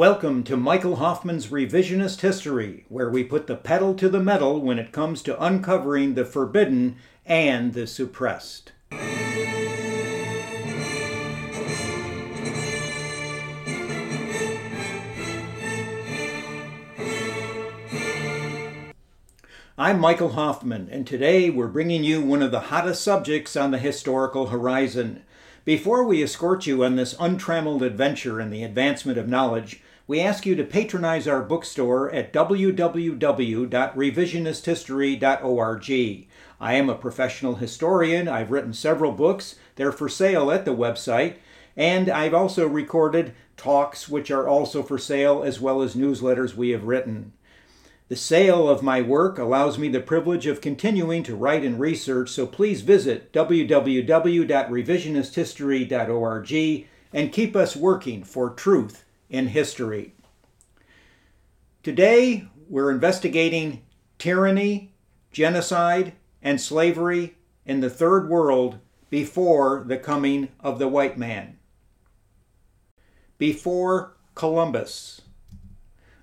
Welcome to Michael Hoffman's Revisionist History, where we put the pedal to the metal when it comes to uncovering the forbidden and the suppressed. I'm Michael Hoffman, and today we're bringing you one of the hottest subjects on the historical horizon before we escort you on this untrammeled adventure in the advancement of knowledge, we ask you to patronize our bookstore at www.revisionisthistory.org. I am a professional historian. I've written several books. They're for sale at the website. And I've also recorded talks, which are also for sale, as well as newsletters we have written. The sale of my work allows me the privilege of continuing to write and research, so please visit www.revisionisthistory.org and keep us working for truth in history. Today, we're investigating tyranny, genocide, and slavery in the Third World before the coming of the white man. Before Columbus.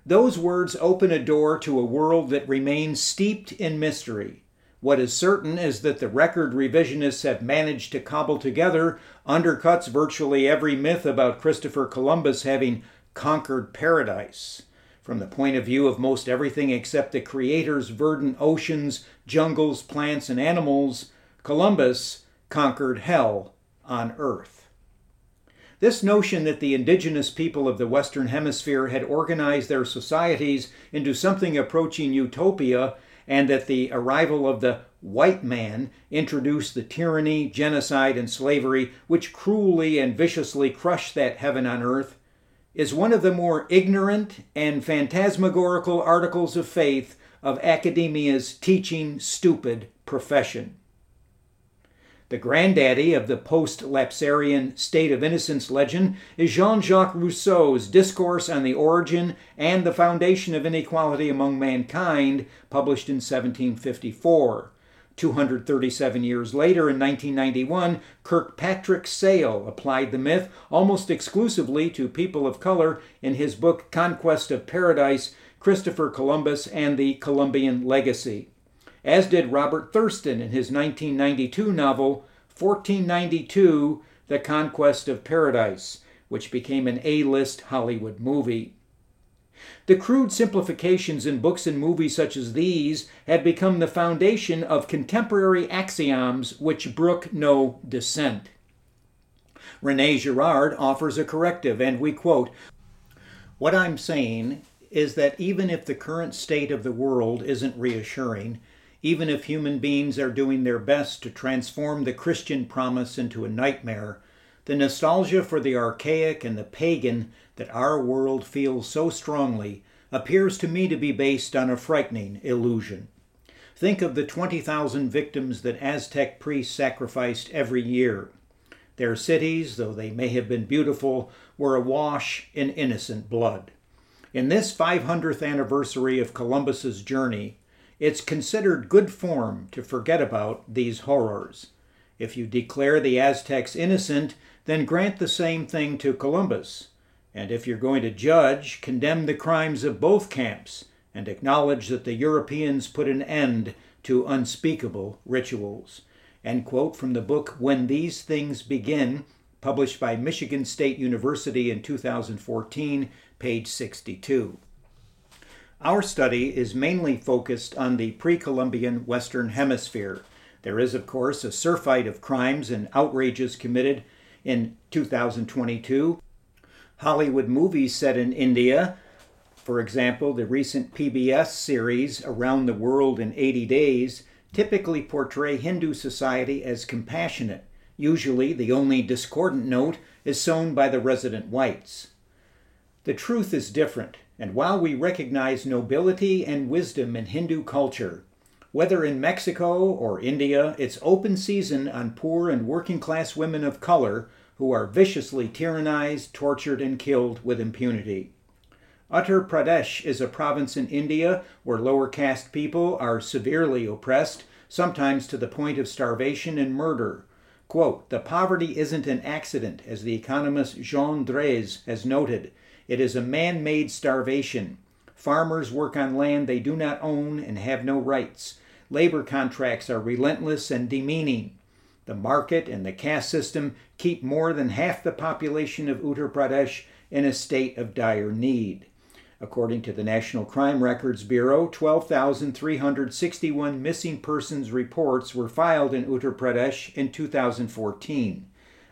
Those words open a door to a world that remains steeped in mystery. What is certain is that the record revisionists have managed to cobble together undercuts virtually every myth about Christopher Columbus having conquered paradise. From the point of view of most everything except the Creator's verdant oceans, jungles, plants, and animals, Columbus conquered hell on earth. This notion that the indigenous people of the Western Hemisphere had organized their societies into something approaching utopia and that the arrival of the white man introduced the tyranny, genocide, and slavery which cruelly and viciously crushed that heaven on earth is one of the more ignorant and phantasmagorical articles of faith of academia's teaching stupid profession. The granddaddy of the post lapsarian state of innocence legend is Jean Jacques Rousseau's Discourse on the Origin and the Foundation of Inequality Among Mankind, published in 1754. 237 years later, in 1991, Kirkpatrick Sale applied the myth almost exclusively to people of color in his book Conquest of Paradise Christopher Columbus and the Columbian Legacy as did Robert Thurston in his 1992 novel 1492 The Conquest of Paradise, which became an A list Hollywood movie. The crude simplifications in books and movies such as these have become the foundation of contemporary axioms which brook no dissent. Rene Girard offers a corrective, and we quote What I'm saying is that even if the current state of the world isn't reassuring, even if human beings are doing their best to transform the Christian promise into a nightmare, the nostalgia for the archaic and the pagan that our world feels so strongly appears to me to be based on a frightening illusion. Think of the 20,000 victims that Aztec priests sacrificed every year. Their cities, though they may have been beautiful, were awash in innocent blood. In this 500th anniversary of Columbus's journey, it's considered good form to forget about these horrors. If you declare the Aztecs innocent, then grant the same thing to Columbus. And if you're going to judge, condemn the crimes of both camps and acknowledge that the Europeans put an end to unspeakable rituals. End quote from the book When These Things Begin, published by Michigan State University in 2014, page 62. Our study is mainly focused on the pre Columbian Western Hemisphere. There is, of course, a surfeit of crimes and outrages committed in 2022. Hollywood movies set in India, for example, the recent PBS series Around the World in 80 Days, typically portray Hindu society as compassionate. Usually, the only discordant note is sown by the resident whites. The truth is different. And while we recognize nobility and wisdom in Hindu culture, whether in Mexico or India, it's open season on poor and working class women of color who are viciously tyrannized, tortured, and killed with impunity. Uttar Pradesh is a province in India where lower caste people are severely oppressed, sometimes to the point of starvation and murder. Quote, the poverty isn't an accident, as the economist Jean Drèze has noted. It is a man made starvation. Farmers work on land they do not own and have no rights. Labor contracts are relentless and demeaning. The market and the caste system keep more than half the population of Uttar Pradesh in a state of dire need. According to the National Crime Records Bureau, 12,361 missing persons reports were filed in Uttar Pradesh in 2014.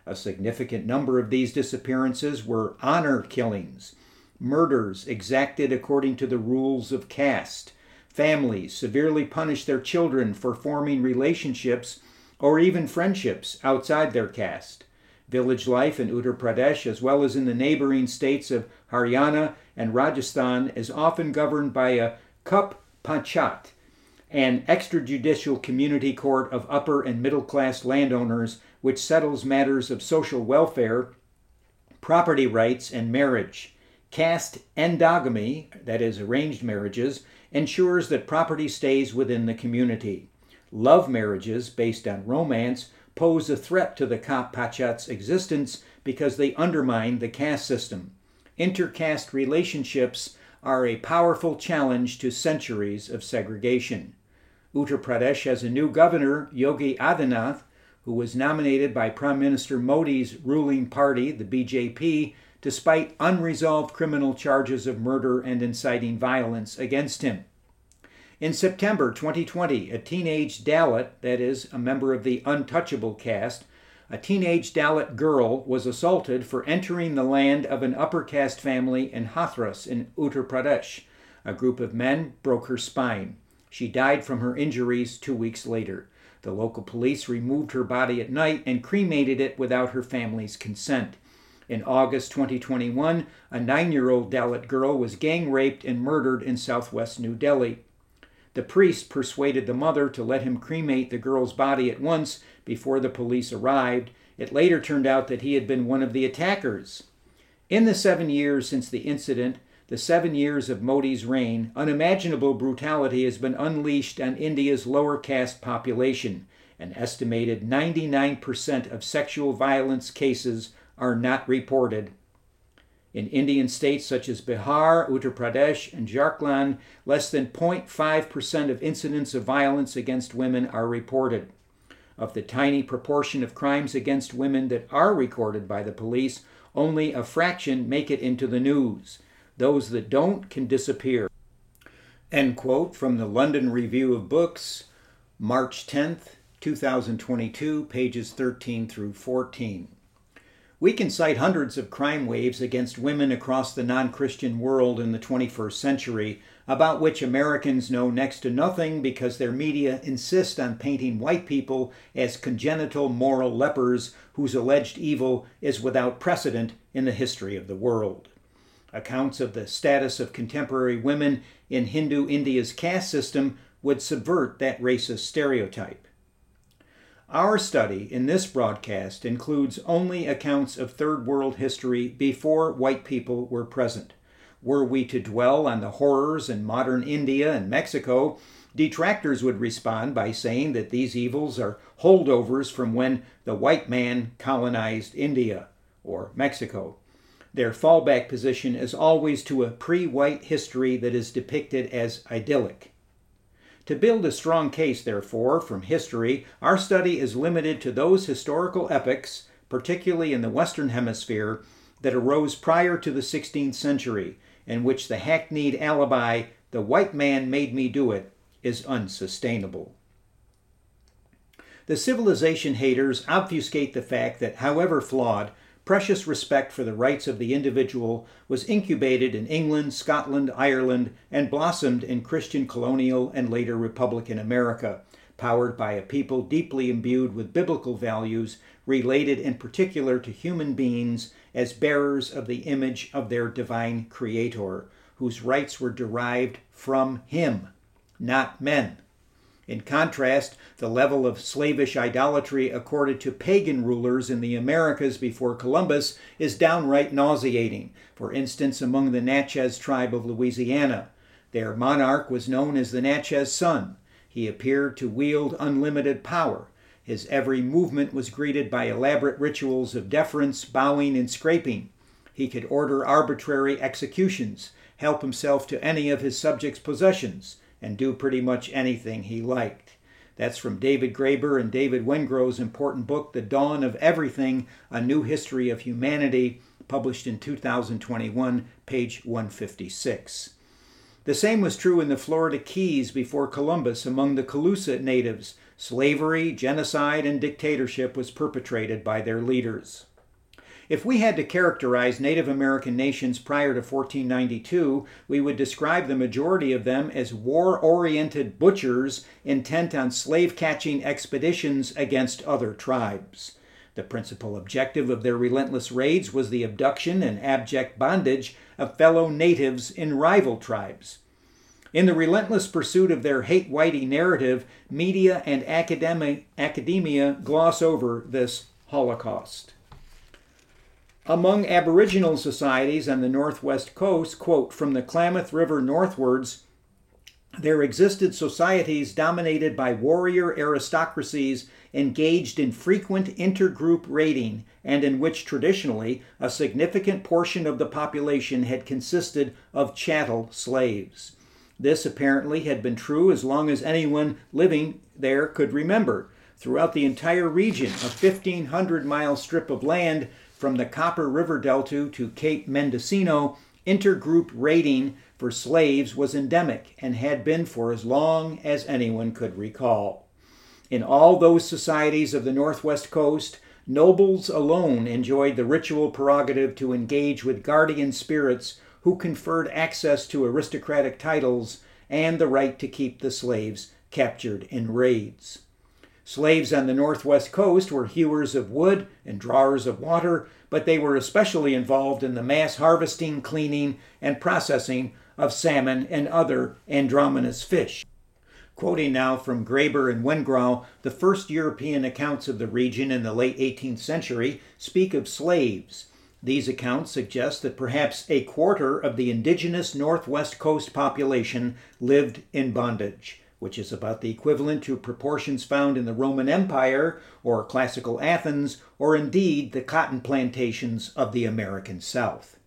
A significant number of these disappearances were honor killings, murders exacted according to the rules of caste. Families severely punish their children for forming relationships or even friendships outside their caste. Village life in Uttar Pradesh, as well as in the neighboring states of Haryana and Rajasthan, is often governed by a Khap Panchayat, an extrajudicial community court of upper and middle class landowners which settles matters of social welfare, property rights, and marriage. Caste endogamy, that is, arranged marriages, ensures that property stays within the community. Love marriages based on romance pose a threat to the Khap Panchayat's existence because they undermine the caste system. Intercaste relationships are a powerful challenge to centuries of segregation. Uttar Pradesh has a new governor, Yogi Adityanath, who was nominated by Prime Minister Modi's ruling party, the BJP, despite unresolved criminal charges of murder and inciting violence against him. In September 2020, a teenage Dalit, that is, a member of the untouchable caste, a teenage Dalit girl was assaulted for entering the land of an upper caste family in Hathras in Uttar Pradesh. A group of men broke her spine. She died from her injuries two weeks later. The local police removed her body at night and cremated it without her family's consent. In August 2021, a nine year old Dalit girl was gang raped and murdered in southwest New Delhi. The priest persuaded the mother to let him cremate the girl's body at once before the police arrived. It later turned out that he had been one of the attackers. In the seven years since the incident, the seven years of Modi's reign, unimaginable brutality has been unleashed on India's lower caste population. An estimated 99% of sexual violence cases are not reported. In Indian states such as Bihar, Uttar Pradesh, and Jharkhand, less than 0.5% of incidents of violence against women are reported. Of the tiny proportion of crimes against women that are recorded by the police, only a fraction make it into the news. Those that don't can disappear. End quote from the London Review of Books, March 10th, 2022, pages 13 through 14. We can cite hundreds of crime waves against women across the non Christian world in the 21st century, about which Americans know next to nothing because their media insist on painting white people as congenital moral lepers whose alleged evil is without precedent in the history of the world. Accounts of the status of contemporary women in Hindu India's caste system would subvert that racist stereotype. Our study in this broadcast includes only accounts of Third World history before white people were present. Were we to dwell on the horrors in modern India and Mexico, detractors would respond by saying that these evils are holdovers from when the white man colonized India or Mexico. Their fallback position is always to a pre white history that is depicted as idyllic. To build a strong case, therefore, from history, our study is limited to those historical epochs, particularly in the Western Hemisphere, that arose prior to the 16th century, in which the hackneyed alibi, the white man made me do it, is unsustainable. The civilization haters obfuscate the fact that, however flawed, precious respect for the rights of the individual was incubated in England, Scotland, Ireland, and blossomed in Christian colonial and later Republican America, powered by a people deeply imbued with biblical values related in particular to human beings as bearers of the image of their divine Creator, whose rights were derived from Him, not men. In contrast, the level of slavish idolatry accorded to pagan rulers in the Americas before Columbus is downright nauseating. For instance, among the Natchez tribe of Louisiana, their monarch was known as the Natchez Sun. He appeared to wield unlimited power. His every movement was greeted by elaborate rituals of deference, bowing, and scraping. he could order arbitrary executions, help himself to any of his subjects' possessions, and do pretty much anything he liked. That's from David Graeber and David Wengrow's important book, The Dawn of Everything A New History of Humanity, published in 2021, page 156. The same was true in the Florida Keys before Columbus among the Calusa natives. Slavery, genocide, and dictatorship was perpetrated by their leaders. If we had to characterize Native American nations prior to 1492, we would describe the majority of them as war oriented butchers intent on slave catching expeditions against other tribes. The principal objective of their relentless raids was the abduction and abject bondage of fellow natives in rival tribes. In the relentless pursuit of their hate whitey narrative, media and academia gloss over this Holocaust. Among Aboriginal societies on the northwest coast, quote, from the Klamath River northwards, there existed societies dominated by warrior aristocracies engaged in frequent intergroup raiding and in which traditionally a significant portion of the population had consisted of chattel slaves. This apparently had been true as long as anyone living there could remember. Throughout the entire region, a 1,500 mile strip of land from the Copper River Delta to Cape Mendocino, intergroup raiding for slaves was endemic and had been for as long as anyone could recall. In all those societies of the Northwest Coast, nobles alone enjoyed the ritual prerogative to engage with guardian spirits who conferred access to aristocratic titles and the right to keep the slaves captured in raids. Slaves on the northwest coast were hewers of wood and drawers of water, but they were especially involved in the mass harvesting, cleaning, and processing of salmon and other anadromous fish. Quoting now from Graeber and Wengrow, the first European accounts of the region in the late 18th century speak of slaves. These accounts suggest that perhaps a quarter of the indigenous northwest coast population lived in bondage which is about the equivalent to proportions found in the Roman Empire or classical Athens, or indeed the cotton plantations of the American South.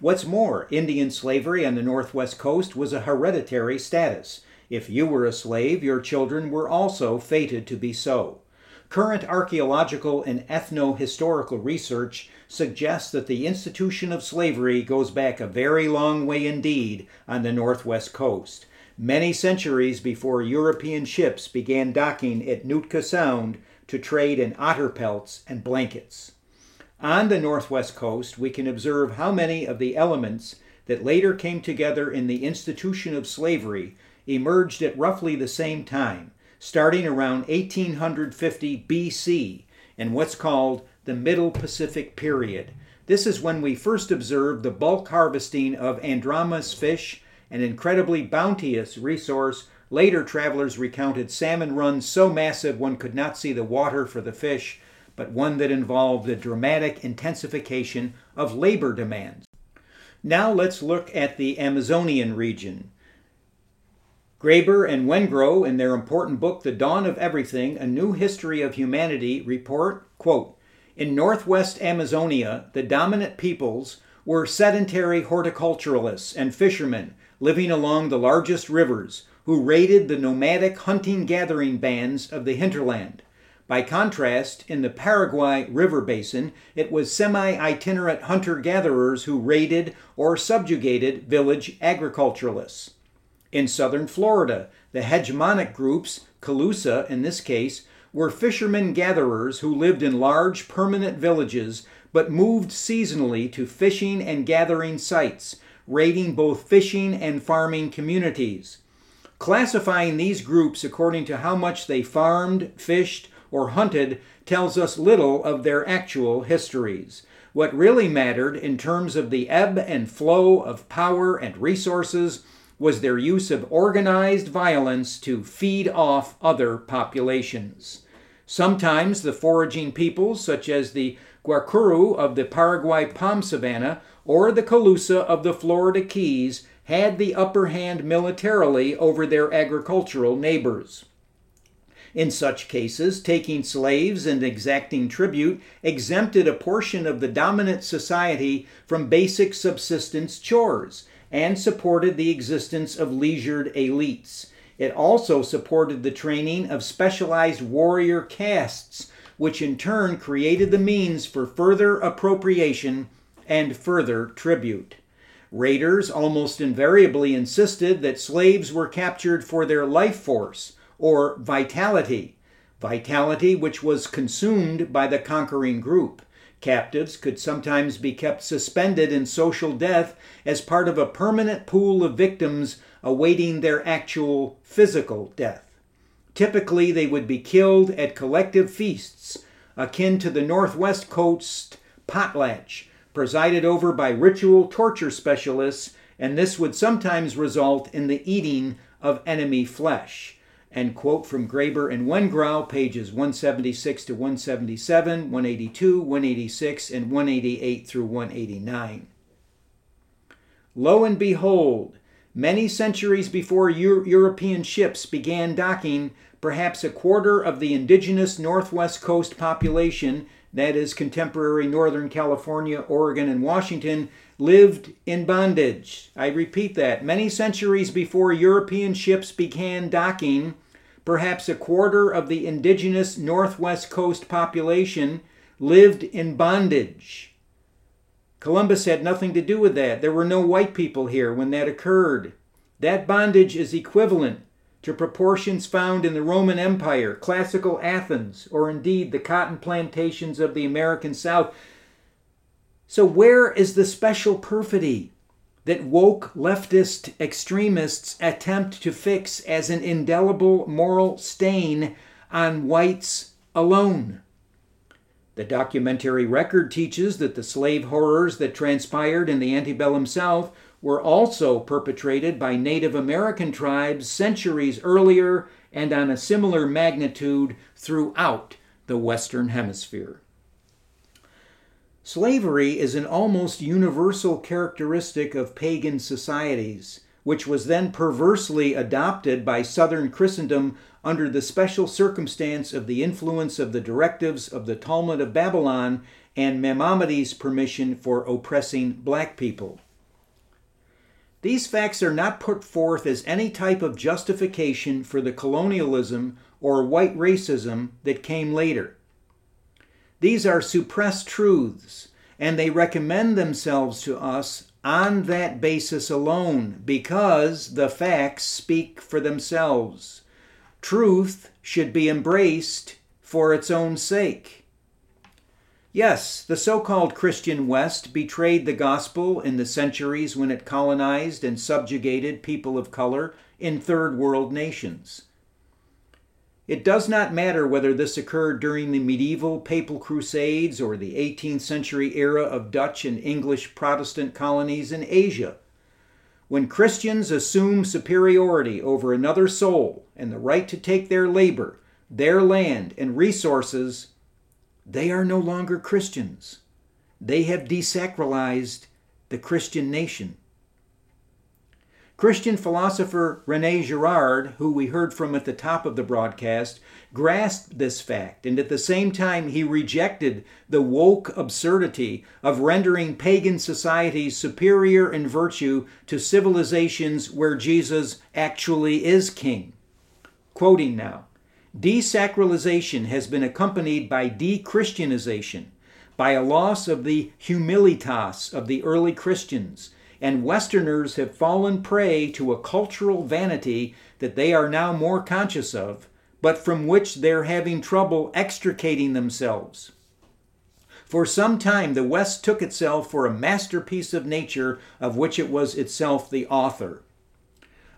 What's more, Indian slavery on the northwest coast was a hereditary status. If you were a slave, your children were also fated to be so. Current archaeological and ethno historical research suggests that the institution of slavery goes back a very long way indeed on the northwest coast many centuries before European ships began docking at Nootka Sound to trade in otter pelts and blankets. On the northwest coast, we can observe how many of the elements that later came together in the institution of slavery emerged at roughly the same time, starting around 1850 BC in what's called the Middle Pacific period. This is when we first observed the bulk harvesting of anadromous fish an incredibly bounteous resource. Later travelers recounted salmon runs so massive one could not see the water for the fish, but one that involved the dramatic intensification of labor demands. Now let's look at the Amazonian region. Graeber and Wengrow, in their important book, The Dawn of Everything A New History of Humanity, report quote, In northwest Amazonia, the dominant peoples were sedentary horticulturalists and fishermen living along the largest rivers, who raided the nomadic hunting gathering bands of the hinterland. By contrast, in the Paraguay River Basin, it was semi itinerant hunter gatherers who raided or subjugated village agriculturalists. In southern Florida, the hegemonic groups, Calusa in this case, were fishermen gatherers who lived in large permanent villages but moved seasonally to fishing and gathering sites, raiding both fishing and farming communities. Classifying these groups according to how much they farmed, fished, or hunted tells us little of their actual histories. What really mattered in terms of the ebb and flow of power and resources was their use of organized violence to feed off other populations. Sometimes the foraging peoples, such as the Guaycurú of the Paraguay palm savanna, or the Calusa of the Florida Keys had the upper hand militarily over their agricultural neighbors. In such cases, taking slaves and exacting tribute exempted a portion of the dominant society from basic subsistence chores and supported the existence of leisured elites. It also supported the training of specialized warrior castes, which in turn created the means for further appropriation and further tribute. Raiders almost invariably insisted that slaves were captured for their life force or vitality, vitality which was consumed by the conquering group. Captives could sometimes be kept suspended in social death as part of a permanent pool of victims awaiting their actual physical death. Typically, they would be killed at collective feasts, akin to the Northwest Coast potlatch, presided over by ritual torture specialists, and this would sometimes result in the eating of enemy flesh and quote from Graeber and Wengrow, pages 176 to 177, 182, 186, and 188 through 189. Lo and behold, many centuries before Euro- European ships began docking, perhaps a quarter of the indigenous Northwest Coast population, that is, contemporary Northern California, Oregon, and Washington, lived in bondage. I repeat that. Many centuries before European ships began docking, perhaps a quarter of the indigenous Northwest Coast population lived in bondage. Columbus had nothing to do with that. There were no white people here when that occurred. That bondage is equivalent to proportions found in the Roman Empire, classical Athens, or indeed the cotton plantations of the American South. So, where is the special perfidy that woke leftist extremists attempt to fix as an indelible moral stain on whites alone? The documentary record teaches that the slave horrors that transpired in the antebellum South were also perpetrated by Native American tribes centuries earlier and on a similar magnitude throughout the Western Hemisphere. Slavery is an almost universal characteristic of pagan societies, which was then perversely adopted by Southern Christendom under the special circumstance of the influence of the directives of the Talmud of Babylon and Maimonides' permission for oppressing black people. These facts are not put forth as any type of justification for the colonialism or white racism that came later. These are suppressed truths, and they recommend themselves to us on that basis alone because the facts speak for themselves. Truth should be embraced for its own sake. Yes, the so called Christian West betrayed the gospel in the centuries when it colonized and subjugated people of color in third world nations. It does not matter whether this occurred during the medieval papal crusades or the 18th century era of Dutch and English Protestant colonies in Asia. When Christians assume superiority over another soul and the right to take their labor, their land, and resources, they are no longer Christians. They have desacralized the Christian nation. Christian philosopher Rene Girard, who we heard from at the top of the broadcast, grasped this fact, and at the same time he rejected the woke absurdity of rendering pagan societies superior in virtue to civilizations where Jesus actually is king. Quoting now Desacralization has been accompanied by de-Christianization, by a loss of the humilitas of the early Christians and Westerners have fallen prey to a cultural vanity that they are now more conscious of, but from which they're having trouble extricating themselves. For some time, the West took itself for a masterpiece of nature of which it was itself the author.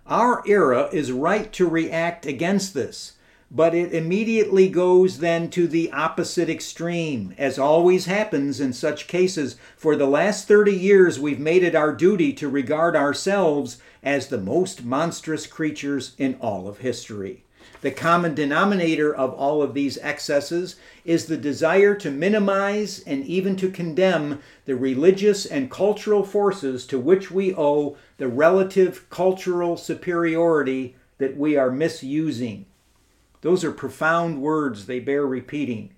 Our era is right to react against this but it immediately goes then to the opposite extreme, as always happens in such cases. For the last 30 years, we've made it our duty to regard ourselves as the most monstrous creatures in all of history. The common denominator of all of these excesses is the desire to minimize and even to condemn the religious and cultural forces to which we owe the relative cultural superiority that we are misusing. Those are profound words, they bear repeating.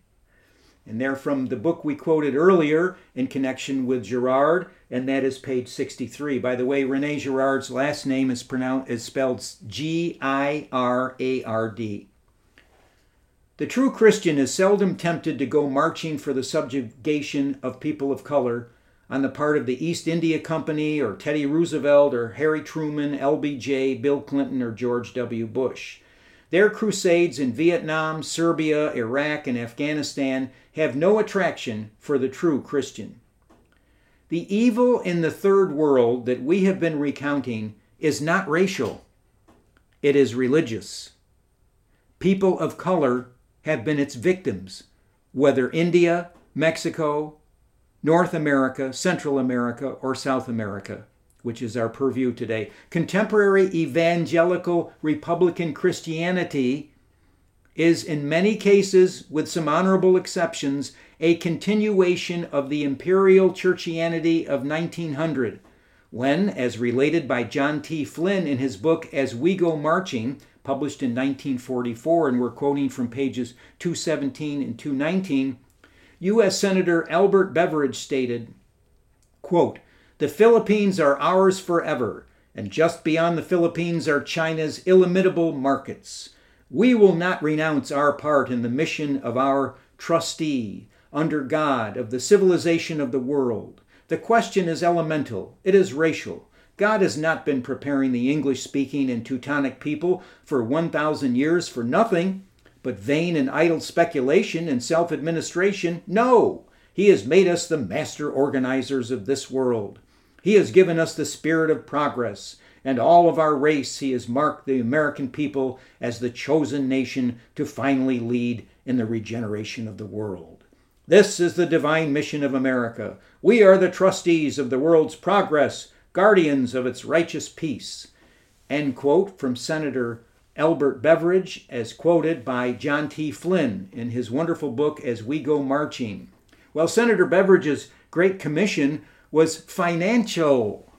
And they're from the book we quoted earlier in connection with Girard, and that is page 63. By the way, Rene Girard's last name is pronounced is spelled G I R A R D. The true Christian is seldom tempted to go marching for the subjugation of people of color on the part of the East India Company or Teddy Roosevelt or Harry Truman, LBJ, Bill Clinton, or George W. Bush. Their crusades in Vietnam, Serbia, Iraq, and Afghanistan have no attraction for the true Christian. The evil in the third world that we have been recounting is not racial, it is religious. People of color have been its victims, whether India, Mexico, North America, Central America, or South America, which is our purview today. Contemporary evangelical Republican Christianity is, in many cases, with some honorable exceptions, a continuation of the imperial churchianity of 1900, when, as related by John T. Flynn in his book As We Go Marching, published in 1944, and we're quoting from pages 217 and 219, U.S. Senator Albert Beveridge stated, quote, The Philippines are ours forever, and just beyond the Philippines are China's illimitable markets. We will not renounce our part in the mission of our trustee, under God, of the civilization of the world. The question is elemental, it is racial. God has not been preparing the English speaking and Teutonic people for 1,000 years for nothing, but vain and idle speculation and self administration. No! He has made us the master organizers of this world. He has given us the spirit of progress, and all of our race He has marked the American people as the chosen nation to finally lead in the regeneration of the world. This is the divine mission of America. We are the trustees of the world's progress guardians of its righteous peace. End quote from Senator Albert Beveridge, as quoted by John T. Flynn in his wonderful book As We Go Marching. Well, Senator Beveridge's great commission was financial,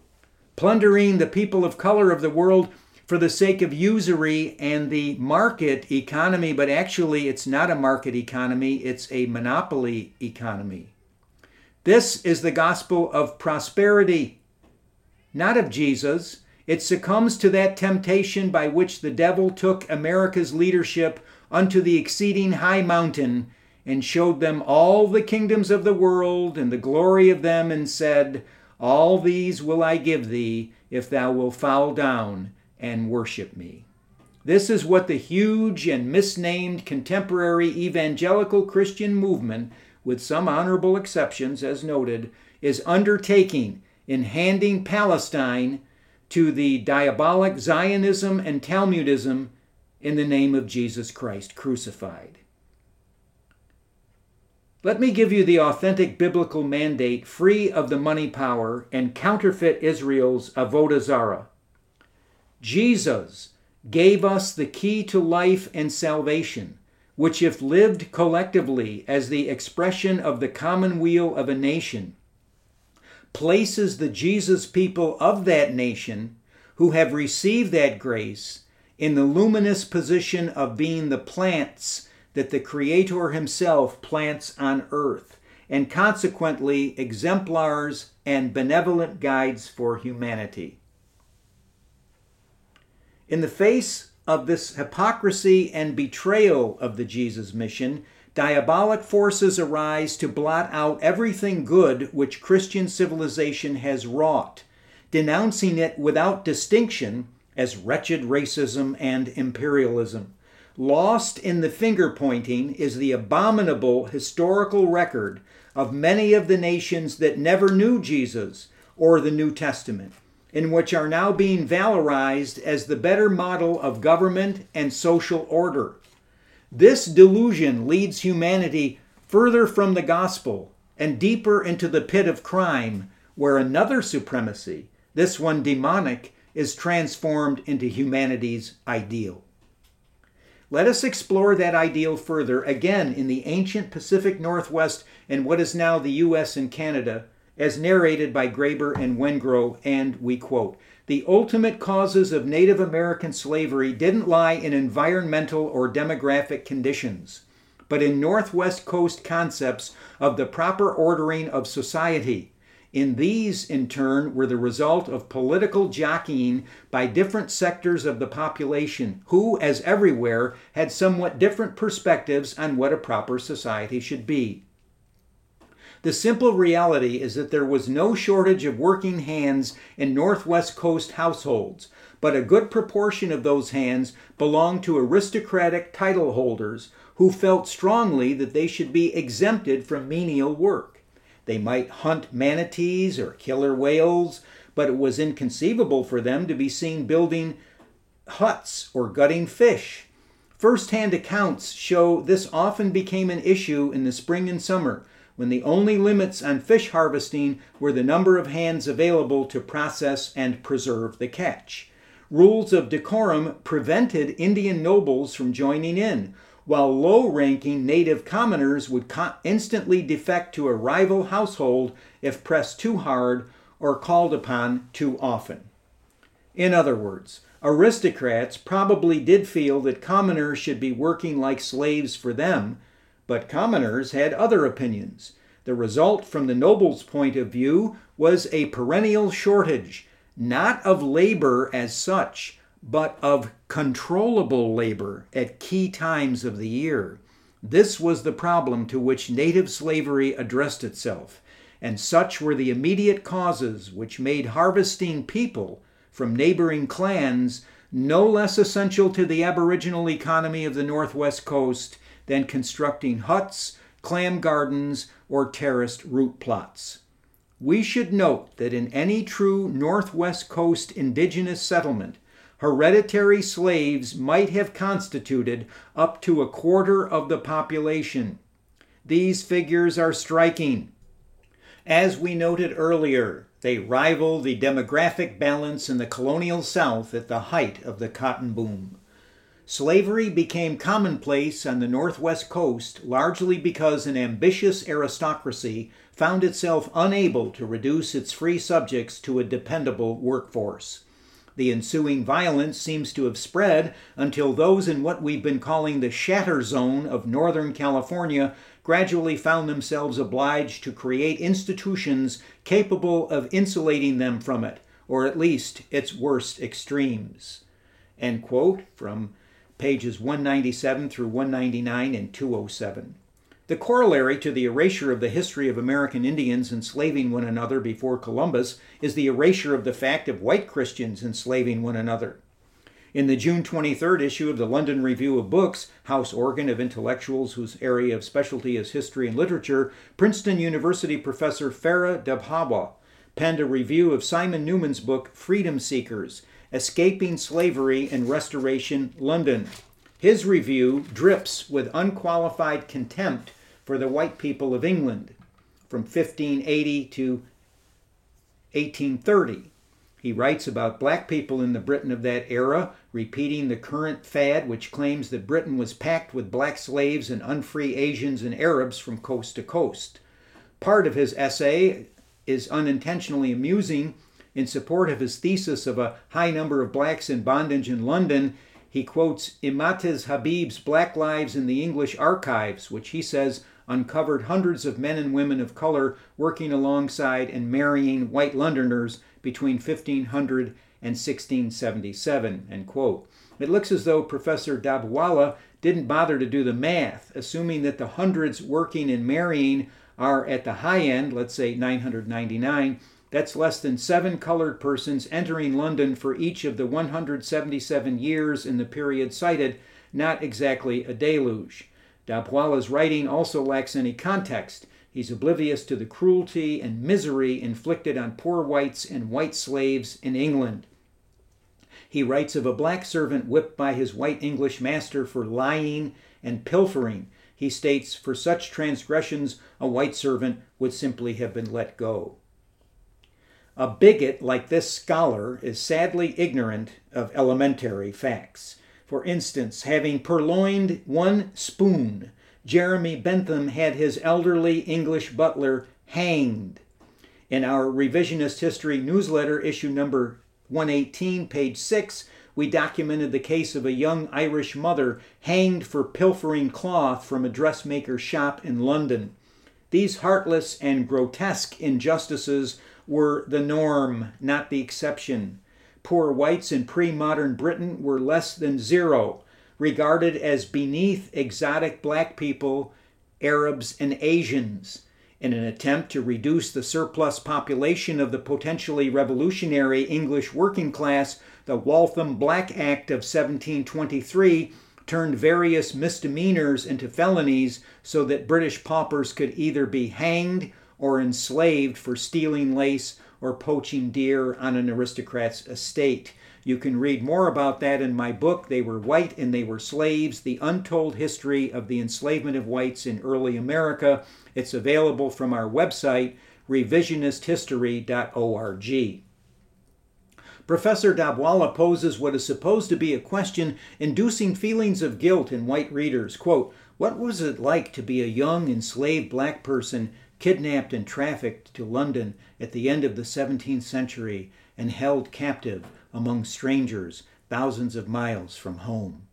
plundering the people of color of the world for the sake of usury and the market economy, but actually it's not a market economy, it's a monopoly economy. This is the gospel of prosperity not of Jesus. It succumbs to that temptation by which the devil took America's leadership unto the exceeding high mountain and showed them all the kingdoms of the world and the glory of them, and said, All these will I give thee if thou wilt fall down and worship me. This is what the huge and misnamed contemporary evangelical Christian movement, with some honorable exceptions as noted, is undertaking in handing Palestine to the diabolic Zionism and Talmudism in the name of Jesus Christ crucified. Let me give you the authentic biblical mandate free of the money power and counterfeit Israel's avodah zarah. Jesus gave us the key to life and salvation, which, if lived collectively as the expression of the commonweal of a nation, places the Jesus people of that nation who have received that grace in the luminous position of being the plants that the Creator Himself plants on earth, and consequently exemplars and benevolent guides for humanity. In the face of this hypocrisy and betrayal of the Jesus mission, Diabolic forces arise to blot out everything good which Christian civilization has wrought, denouncing it without distinction as wretched racism and imperialism. Lost in the finger pointing is the abominable historical record of many of the nations that never knew Jesus or the New Testament, in which are now being valorized as the better model of government and social order. This delusion leads humanity further from the gospel and deeper into the pit of crime, where another supremacy, this one demonic, is transformed into humanity's ideal. Let us explore that ideal further again in the ancient Pacific Northwest and what is now the U.S. and Canada, as narrated by Graeber and Wengrow, and we quote the ultimate causes of Native American slavery didn't lie in environmental or demographic conditions, but in Northwest Coast concepts of the proper ordering of society. In these, in turn, were the result of political jockeying by different sectors of the population, who, as everywhere, had somewhat different perspectives on what a proper society should be. The simple reality is that there was no shortage of working hands in Northwest Coast households, but a good proportion of those hands belonged to aristocratic title holders who felt strongly that they should be exempted from menial work. They might hunt manatees or killer whales, but it was inconceivable for them to be seen building huts or gutting fish. First hand accounts show this often became an issue in the spring and summer when the only limits on fish harvesting were the number of hands available to process and preserve the catch. Rules of decorum prevented Indian nobles from joining in, while low ranking native commoners would co- instantly defect to a rival household if pressed too hard or called upon too often. In other words, aristocrats probably did feel that commoners should be working like slaves for them but commoners had other opinions. The result, from the nobles' point of view, was a perennial shortage, not of labor as such, but of controllable labor at key times of the year. This was the problem to which native slavery addressed itself, and such were the immediate causes which made harvesting people from neighboring clans no less essential to the aboriginal economy of the Northwest Coast than constructing huts, clam gardens, or terraced root plots. We should note that in any true Northwest Coast indigenous settlement, hereditary slaves might have constituted up to a quarter of the population. These figures are striking. As we noted earlier, they rival the demographic balance in the colonial South at the height of the cotton boom. Slavery became commonplace on the Northwest coast largely because an ambitious aristocracy found itself unable to reduce its free subjects to a dependable workforce. The ensuing violence seems to have spread until those in what we've been calling the shatter zone of Northern California gradually found themselves obliged to create institutions capable of insulating them from it, or at least its worst extremes. End quote from pages 197 through 199 and 207. The corollary to the erasure of the history of American Indians enslaving one another before Columbus is the erasure of the fact of white Christians enslaving one another. In the June 23rd issue of the London Review of Books, house organ of intellectuals whose area of specialty is history and literature, Princeton University professor Farah Dabhoiwala penned a review of Simon Newman's book Freedom Seekers Escaping Slavery in Restoration London. His review drips with unqualified contempt for the white people of England from 1580 to 1830. He writes about black people in the Britain of that era, repeating the current fad which claims that Britain was packed with black slaves and unfree Asians and Arabs from coast to coast. Part of his essay is unintentionally amusing in support of his thesis of a high number of blacks in bondage in London, he quotes Imtiaz Habib's Black Lives in the English Archives, which he says uncovered hundreds of men and women of color working alongside and marrying white Londoners between 1500 and 1677. End quote. It looks as though Professor Dabhoiwala didn't bother to do the math, assuming that the hundreds working and marrying are at the high end, let's say 999, that's less than seven colored persons entering London for each of the 177 years in the period cited, not exactly a deluge. Dabhoiwala's writing also lacks any context. He's oblivious to the cruelty and misery inflicted on poor whites and white slaves in England. He writes of a black servant whipped by his white English master for lying and pilfering. He states, for such transgressions, a white servant would simply have been let go. A bigot like this scholar is sadly ignorant of elementary facts. For instance, having purloined one spoon, Jeremy Bentham had his elderly English butler hanged. In our revisionist history newsletter, issue number 118, page 6, we documented the case of a young Irish mother hanged for pilfering cloth from a dressmaker's shop in London. These heartless and grotesque injustices were the norm, not the exception. Poor whites in pre modern Britain were less than zero, regarded as beneath exotic black people, Arabs, and Asians. In an attempt to reduce the surplus population of the potentially revolutionary English working class, the Waltham Black Act of 1723 turned various misdemeanors into felonies so that British paupers could either be hanged or enslaved for stealing lace or poaching deer on an aristocrat's estate. You can read more about that in my book, They Were White and They Were Slaves The Untold History of the Enslavement of Whites in Early America. It's available from our website, revisionisthistory.org. Professor Dabhoiwala poses what is supposed to be a question inducing feelings of guilt in white readers. Quote, What was it like to be a young enslaved black person kidnapped and trafficked to London at the end of the 17th century and held captive among strangers thousands of miles from home?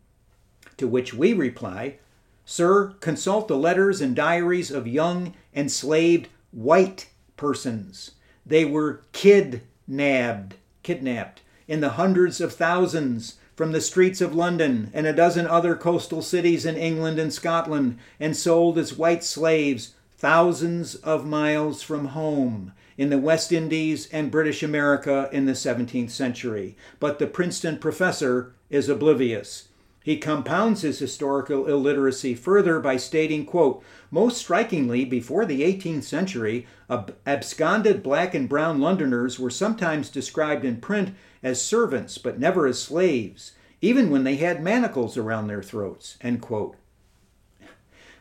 To which we reply, Sir, consult the letters and diaries of young enslaved white persons. They were kidnapped kidnapped in the hundreds of thousands from the streets of London and a dozen other coastal cities in England and Scotland and sold as white slaves thousands of miles from home in the West Indies and British America in the 17th century. But the Princeton professor is oblivious. He compounds his historical illiteracy further by stating, quote, most strikingly, before the 18th century, ab- absconded black and brown Londoners were sometimes described in print as servants, but never as slaves, even when they had manacles around their throats, end quote.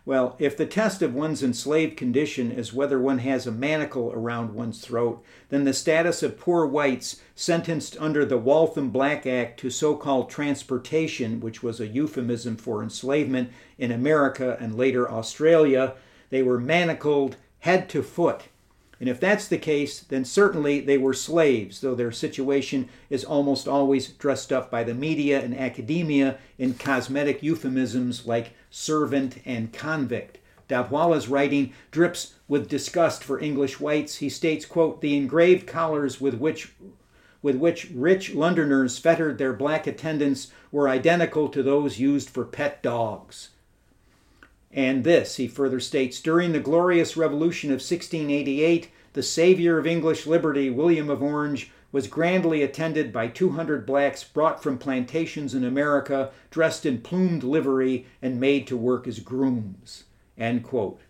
Well, if the test of one's enslaved condition is whether one has a manacle around one's throat, then the status of poor whites sentenced under the Waltham Black Act to so called transportation, which was a euphemism for enslavement in America and later Australia, they were manacled head to foot. And if that's the case, then certainly they were slaves, though their situation is almost always dressed up by the media and academia in cosmetic euphemisms like servant and convict. Dabhoiwala's writing drips with disgust for English whites. He states, quote, the engraved collars with which with which rich Londoners fettered their black attendants were identical to those used for pet dogs. And this, he further states, during the glorious revolution of 1688, the savior of English liberty, William of Orange, was grandly attended by 200 blacks brought from plantations in America, dressed in plumed livery and made to work as grooms. End quote.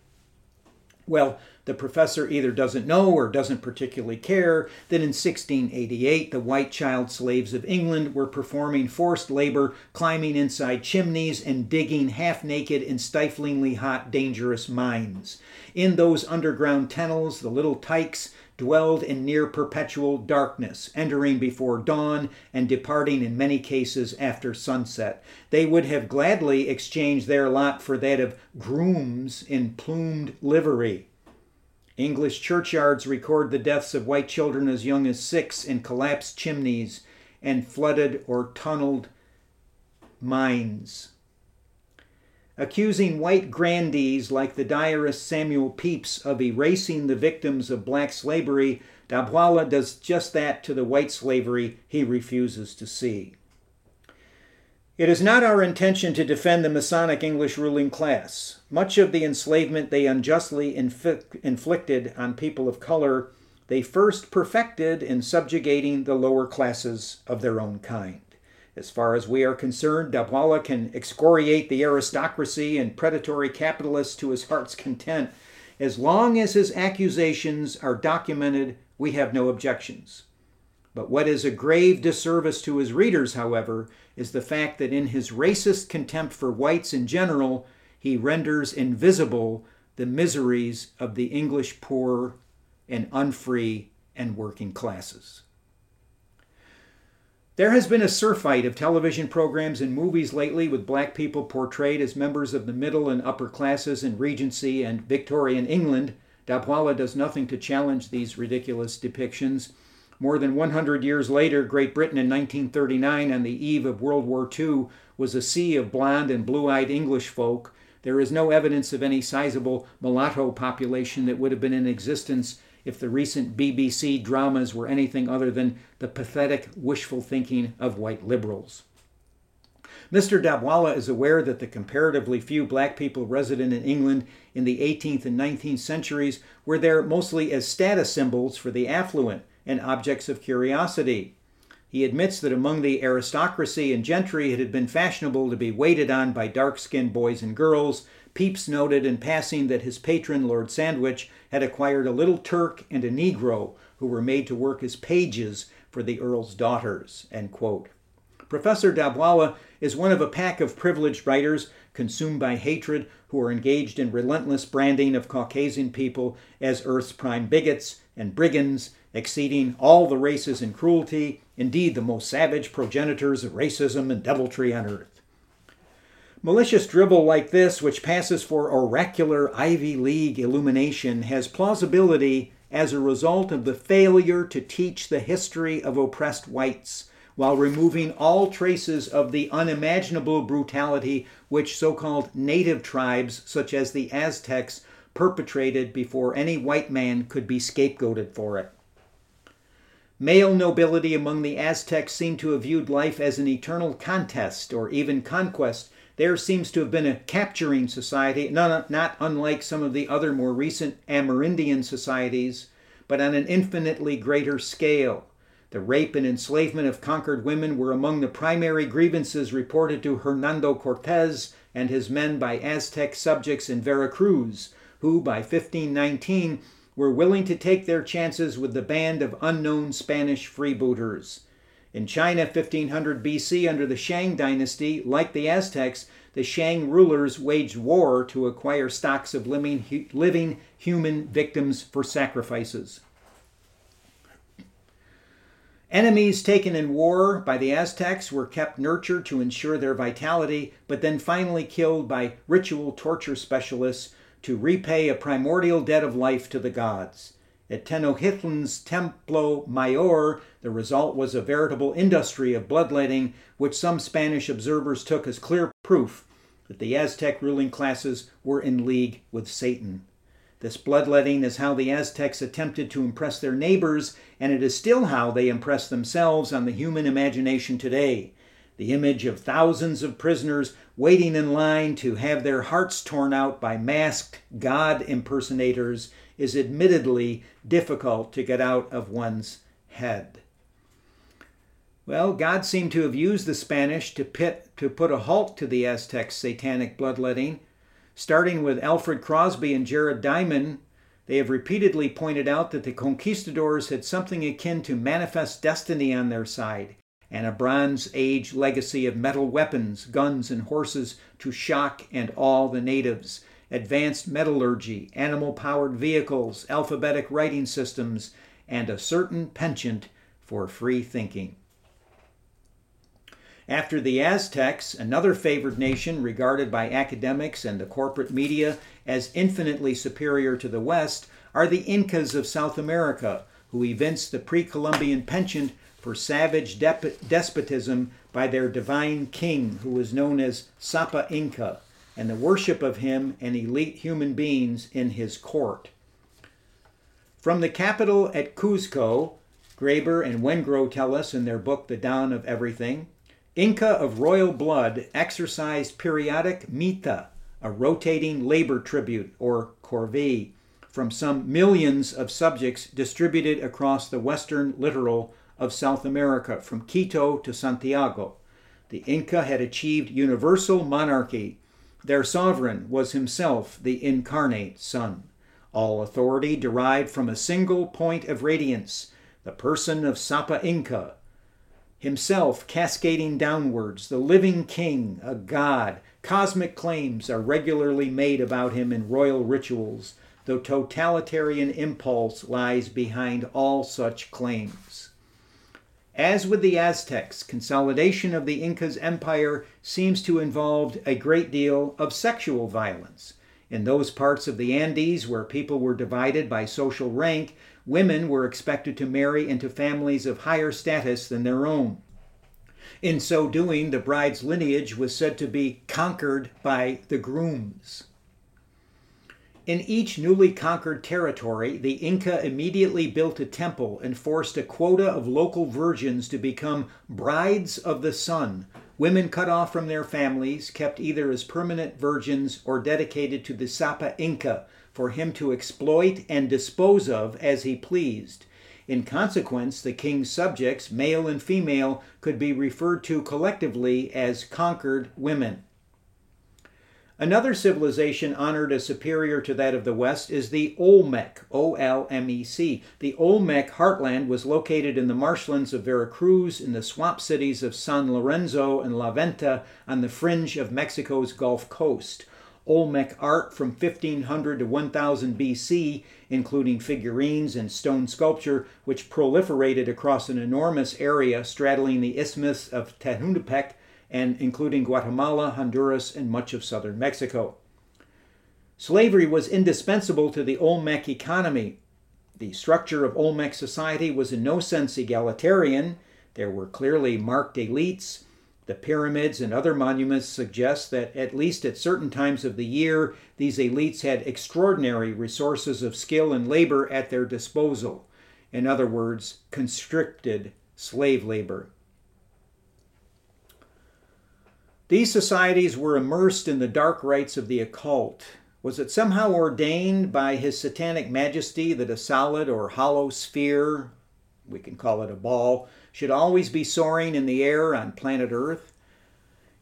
Well, the professor either doesn't know or doesn't particularly care that in 1688 the white child slaves of England were performing forced labor, climbing inside chimneys, and digging half naked in stiflingly hot, dangerous mines. In those underground tunnels, the little tykes dwelled in near perpetual darkness, entering before dawn and departing in many cases after sunset. They would have gladly exchanged their lot for that of grooms in plumed livery. English churchyards record the deaths of white children as young as six in collapsed chimneys and flooded or tunneled mines. Accusing white grandees like the diarist Samuel Pepys of erasing the victims of black slavery, Dabhoiwala does just that to the white slavery he refuses to see. It is not our intention to defend the Masonic English ruling class. Much of the enslavement they unjustly inflicted on people of color, they first perfected in subjugating the lower classes of their own kind. As far as we are concerned, Dabhoiwala can excoriate the aristocracy and predatory capitalists to his heart's content. As long as his accusations are documented, we have no objections. But what is a grave disservice to his readers, however, is the fact that in his racist contempt for whites in general, he renders invisible the miseries of the English poor and unfree and working classes. There has been a surfeit of television programs and movies lately with black people portrayed as members of the middle and upper classes in Regency and Victorian England. Dabhoiwala does nothing to challenge these ridiculous depictions. More than 100 years later, Great Britain in 1939, on the eve of World War II, was a sea of blond and blue eyed English folk. There is no evidence of any sizable mulatto population that would have been in existence if the recent BBC dramas were anything other than the pathetic wishful thinking of white liberals. Mr. Dabhoiwala is aware that the comparatively few black people resident in England in the 18th and 19th centuries were there mostly as status symbols for the affluent and objects of curiosity. He admits that among the aristocracy and gentry it had been fashionable to be waited on by dark skinned boys and girls. Pepys noted in passing that his patron, Lord Sandwich, had acquired a little Turk and a Negro who were made to work as pages for the Earl's daughters. end quote. Professor Dabhoiwala is one of a pack of privileged writers consumed by hatred who are engaged in relentless branding of Caucasian people as Earth's prime bigots and brigands, exceeding all the races in cruelty, indeed, the most savage progenitors of racism and deviltry on Earth. Malicious dribble like this, which passes for oracular Ivy League illumination, has plausibility as a result of the failure to teach the history of oppressed whites while removing all traces of the unimaginable brutality which so called native tribes, such as the Aztecs, perpetrated before any white man could be scapegoated for it. Male nobility among the Aztecs seemed to have viewed life as an eternal contest or even conquest. There seems to have been a capturing society, not, not unlike some of the other more recent Amerindian societies, but on an infinitely greater scale. The rape and enslavement of conquered women were among the primary grievances reported to Hernando Cortez and his men by Aztec subjects in Veracruz, who by 1519 were willing to take their chances with the band of unknown Spanish freebooters. In China, 1500 BC, under the Shang dynasty, like the Aztecs, the Shang rulers waged war to acquire stocks of living, living human victims for sacrifices. Enemies taken in war by the Aztecs were kept nurtured to ensure their vitality, but then finally killed by ritual torture specialists to repay a primordial debt of life to the gods. At Tenochtitlan's Templo Mayor, the result was a veritable industry of bloodletting, which some Spanish observers took as clear proof that the Aztec ruling classes were in league with Satan. This bloodletting is how the Aztecs attempted to impress their neighbors, and it is still how they impress themselves on the human imagination today. The image of thousands of prisoners waiting in line to have their hearts torn out by masked God impersonators is admittedly difficult to get out of one's head. Well, God seemed to have used the Spanish to, pit, to put a halt to the Aztecs' satanic bloodletting Starting with Alfred Crosby and Jared Diamond, they have repeatedly pointed out that the conquistadors had something akin to manifest destiny on their side and a Bronze Age legacy of metal weapons, guns, and horses to shock and awe the natives, advanced metallurgy, animal powered vehicles, alphabetic writing systems, and a certain penchant for free thinking. After the Aztecs, another favored nation regarded by academics and the corporate media as infinitely superior to the West, are the Incas of South America, who evinced the pre Columbian penchant for savage despotism by their divine king, who was known as Sapa Inca, and the worship of him and elite human beings in his court. From the capital at Cuzco, Graeber and Wengrow tell us in their book The Dawn of Everything Inca of royal blood exercised periodic mita, a rotating labor tribute, or corvée, from some millions of subjects distributed across the western littoral of South America, from Quito to Santiago. The Inca had achieved universal monarchy. Their sovereign was himself the incarnate Sun. All authority derived from a single point of radiance, the person of Sapa Inca, himself cascading downwards, the living king, a god. Cosmic claims are regularly made about him in royal rituals, though totalitarian impulse lies behind all such claims. As with the Aztecs, consolidation of the Incas' empire seems to involve a great deal of sexual violence. In those parts of the Andes where people were divided by social rank, women were expected to marry into families of higher status than their own. In so doing, the bride's lineage was said to be conquered by the grooms. In each newly conquered territory, the Inca immediately built a temple and forced a quota of local virgins to become brides of the sun, women cut off from their families, kept either as permanent virgins or dedicated to the Sapa Inca for him to exploit and dispose of as he pleased. In consequence, the king's subjects, male and female, could be referred to collectively as conquered women. Another civilization honored as superior to that of the West is the Olmec, O L M E C. The Olmec heartland was located in the marshlands of Veracruz in the swamp cities of San Lorenzo and La Venta on the fringe of Mexico's Gulf Coast. Olmec art from 1500 to 1000 BC, including figurines and stone sculpture, which proliferated across an enormous area straddling the Isthmus of Tehuantepec and including Guatemala, Honduras, and much of southern Mexico. Slavery was indispensable to the Olmec economy. The structure of Olmec society was in no sense egalitarian. There were clearly marked elites. The pyramids and other monuments suggest that, at least at certain times of the year, these elites had extraordinary resources of skill and labor at their disposal. In other words, constricted slave labor. These societies were immersed in the dark rites of the occult. Was it somehow ordained by His Satanic Majesty that a solid or hollow sphere, we can call it a ball, should always be soaring in the air on planet Earth?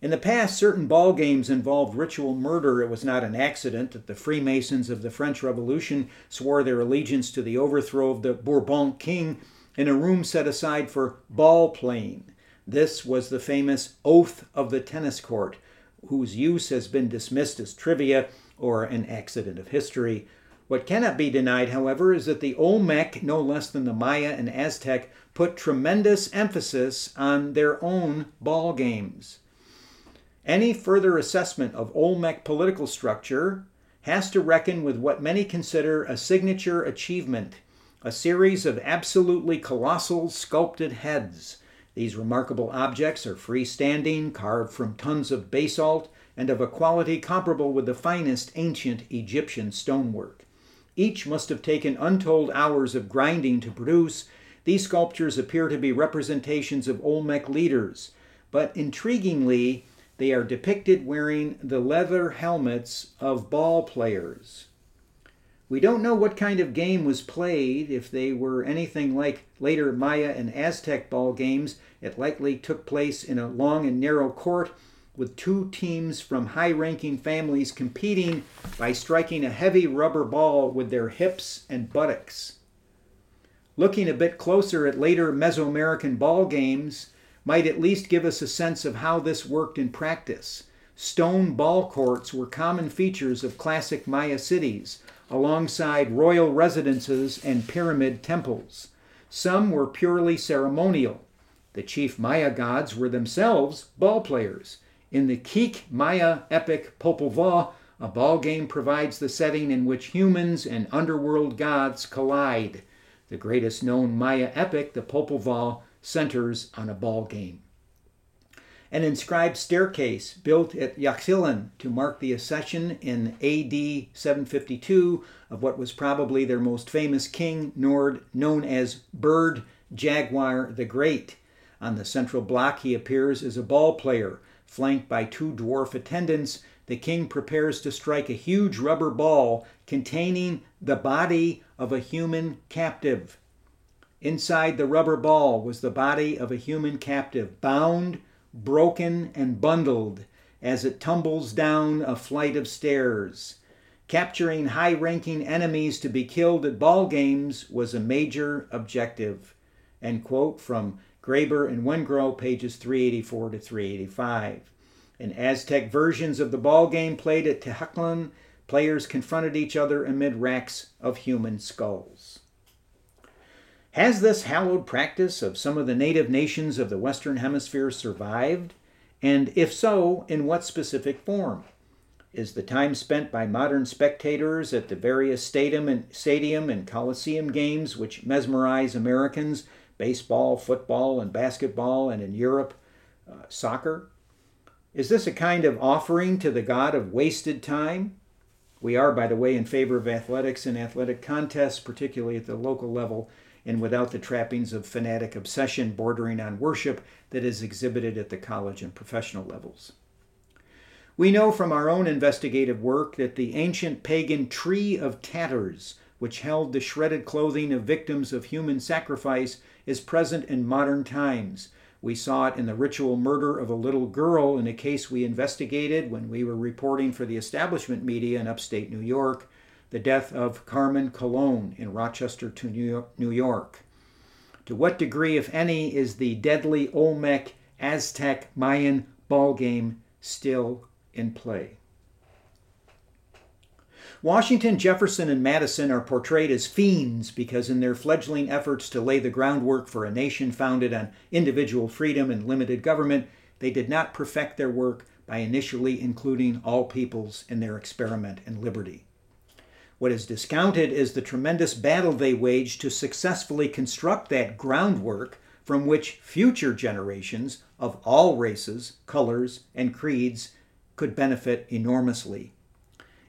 In the past, certain ball games involved ritual murder. It was not an accident that the Freemasons of the French Revolution swore their allegiance to the overthrow of the Bourbon king in a room set aside for ball playing. This was the famous Oath of the Tennis Court, whose use has been dismissed as trivia or an accident of history. What cannot be denied, however, is that the Olmec, no less than the Maya and Aztec, put tremendous emphasis on their own ball games. Any further assessment of Olmec political structure has to reckon with what many consider a signature achievement a series of absolutely colossal sculpted heads these remarkable objects are freestanding, carved from tons of basalt, and of a quality comparable with the finest ancient Egyptian stonework. Each must have taken untold hours of grinding to produce. These sculptures appear to be representations of Olmec leaders, but intriguingly, they are depicted wearing the leather helmets of ball players. We don't know what kind of game was played. If they were anything like later Maya and Aztec ball games, it likely took place in a long and narrow court with two teams from high ranking families competing by striking a heavy rubber ball with their hips and buttocks. Looking a bit closer at later Mesoamerican ball games might at least give us a sense of how this worked in practice. Stone ball courts were common features of classic Maya cities, alongside royal residences and pyramid temples. Some were purely ceremonial. The chief Maya gods were themselves ball players. In the K'iche' Maya epic Popol Vuh, a ball game provides the setting in which humans and underworld gods collide. The greatest known Maya epic, the Popol Vuh, centers on a ball game an inscribed staircase built at Yaxchilan to mark the accession in AD 752 of what was probably their most famous king, Nord, known as Bird Jaguar the Great. On the central block, he appears as a ball player, flanked by two dwarf attendants. The king prepares to strike a huge rubber ball containing the body of a human captive. Inside the rubber ball was the body of a human captive, bound broken and bundled as it tumbles down a flight of stairs. Capturing high ranking enemies to be killed at ball games was a major objective. End quote from Graeber and Wengrow, pages 384 to 385. In Aztec versions of the ball game played at Tehaclan, players confronted each other amid racks of human skulls. Has this hallowed practice of some of the native nations of the Western Hemisphere survived? And if so, in what specific form? Is the time spent by modern spectators at the various stadium and, stadium and coliseum games which mesmerize Americans, baseball, football, and basketball, and in Europe, uh, soccer? Is this a kind of offering to the God of wasted time? We are, by the way, in favor of athletics and athletic contests, particularly at the local level, and without the trappings of fanatic obsession bordering on worship that is exhibited at the college and professional levels. We know from our own investigative work that the ancient pagan tree of tatters, which held the shredded clothing of victims of human sacrifice, is present in modern times. We saw it in the ritual murder of a little girl in a case we investigated when we were reporting for the establishment media in upstate New York, the death of Carmen Colon in Rochester, to New York. To what degree, if any, is the deadly Olmec Aztec Mayan ball game still in play. Washington, Jefferson, and Madison are portrayed as fiends because, in their fledgling efforts to lay the groundwork for a nation founded on individual freedom and limited government, they did not perfect their work by initially including all peoples in their experiment in liberty. What is discounted is the tremendous battle they waged to successfully construct that groundwork from which future generations of all races, colors, and creeds could benefit enormously.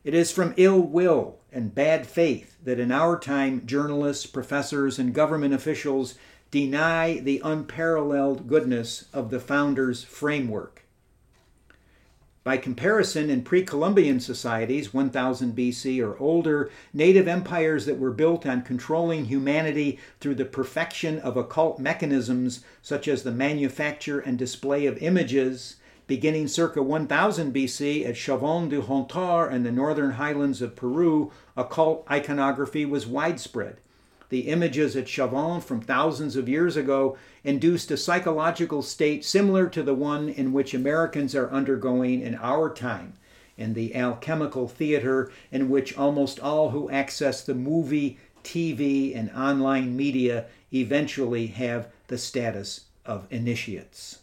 It is from ill will and bad faith that in our time journalists, professors, and government officials deny the unparalleled goodness of the founders' framework. By comparison, in pre Columbian societies, 1000 BC or older, native empires that were built on controlling humanity through the perfection of occult mechanisms such as the manufacture and display of images Beginning circa 1000 BC at Chavín de Huántar in the northern highlands of Peru, occult iconography was widespread. The images at Chavín from thousands of years ago induced a psychological state similar to the one in which Americans are undergoing in our time, in the alchemical theater in which almost all who access the movie, TV, and online media eventually have the status of initiates.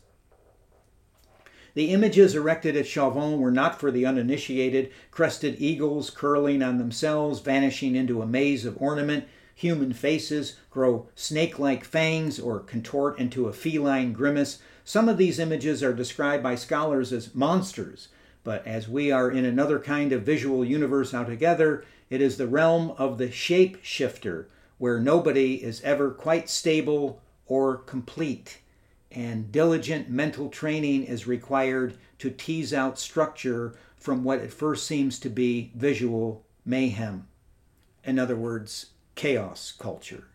The images erected at Chavín were not for the uninitiated, crested eagles curling on themselves, vanishing into a maze of ornament. Human faces grow snake like fangs or contort into a feline grimace. Some of these images are described by scholars as monsters, but as we are in another kind of visual universe altogether, it is the realm of the shape shifter, where nobody is ever quite stable or complete and diligent mental training is required to tease out structure from what at first seems to be visual mayhem. In other words, chaos culture.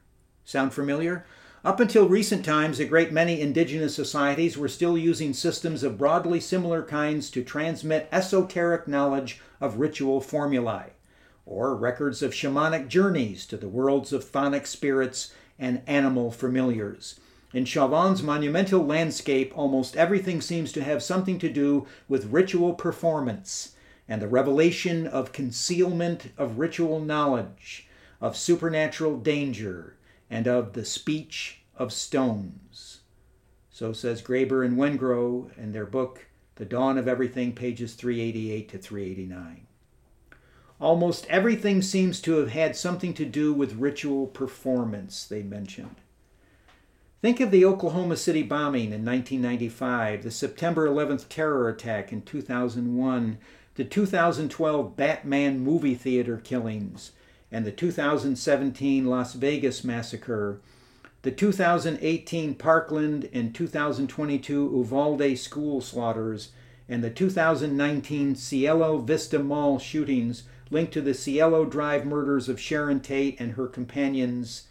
Sound familiar? Up until recent times, a great many indigenous societies were still using systems of broadly similar kinds to transmit esoteric knowledge of ritual formulae, or records of shamanic journeys to the worlds of chthonic spirits and animal familiars. In Chavín's monumental landscape, almost everything seems to have something to do with ritual performance and the revelation of concealment of ritual knowledge, of supernatural danger, and of the speech of stones. So says Graeber and Wengrow in their book, The Dawn of Everything, pages 388 to 389. Almost everything seems to have had something to do with ritual performance, they mentioned. Think of the Oklahoma City bombing in 1995, the September 11th terror attack in 2001, the 2012 Batman movie theater killings, and the 2017 Las Vegas massacre, the 2018 Parkland and 2022 Uvalde school slaughters, and the 2019 Cielo Vista Mall shootings linked to the Cielo Drive murders of Sharon Tate and her companions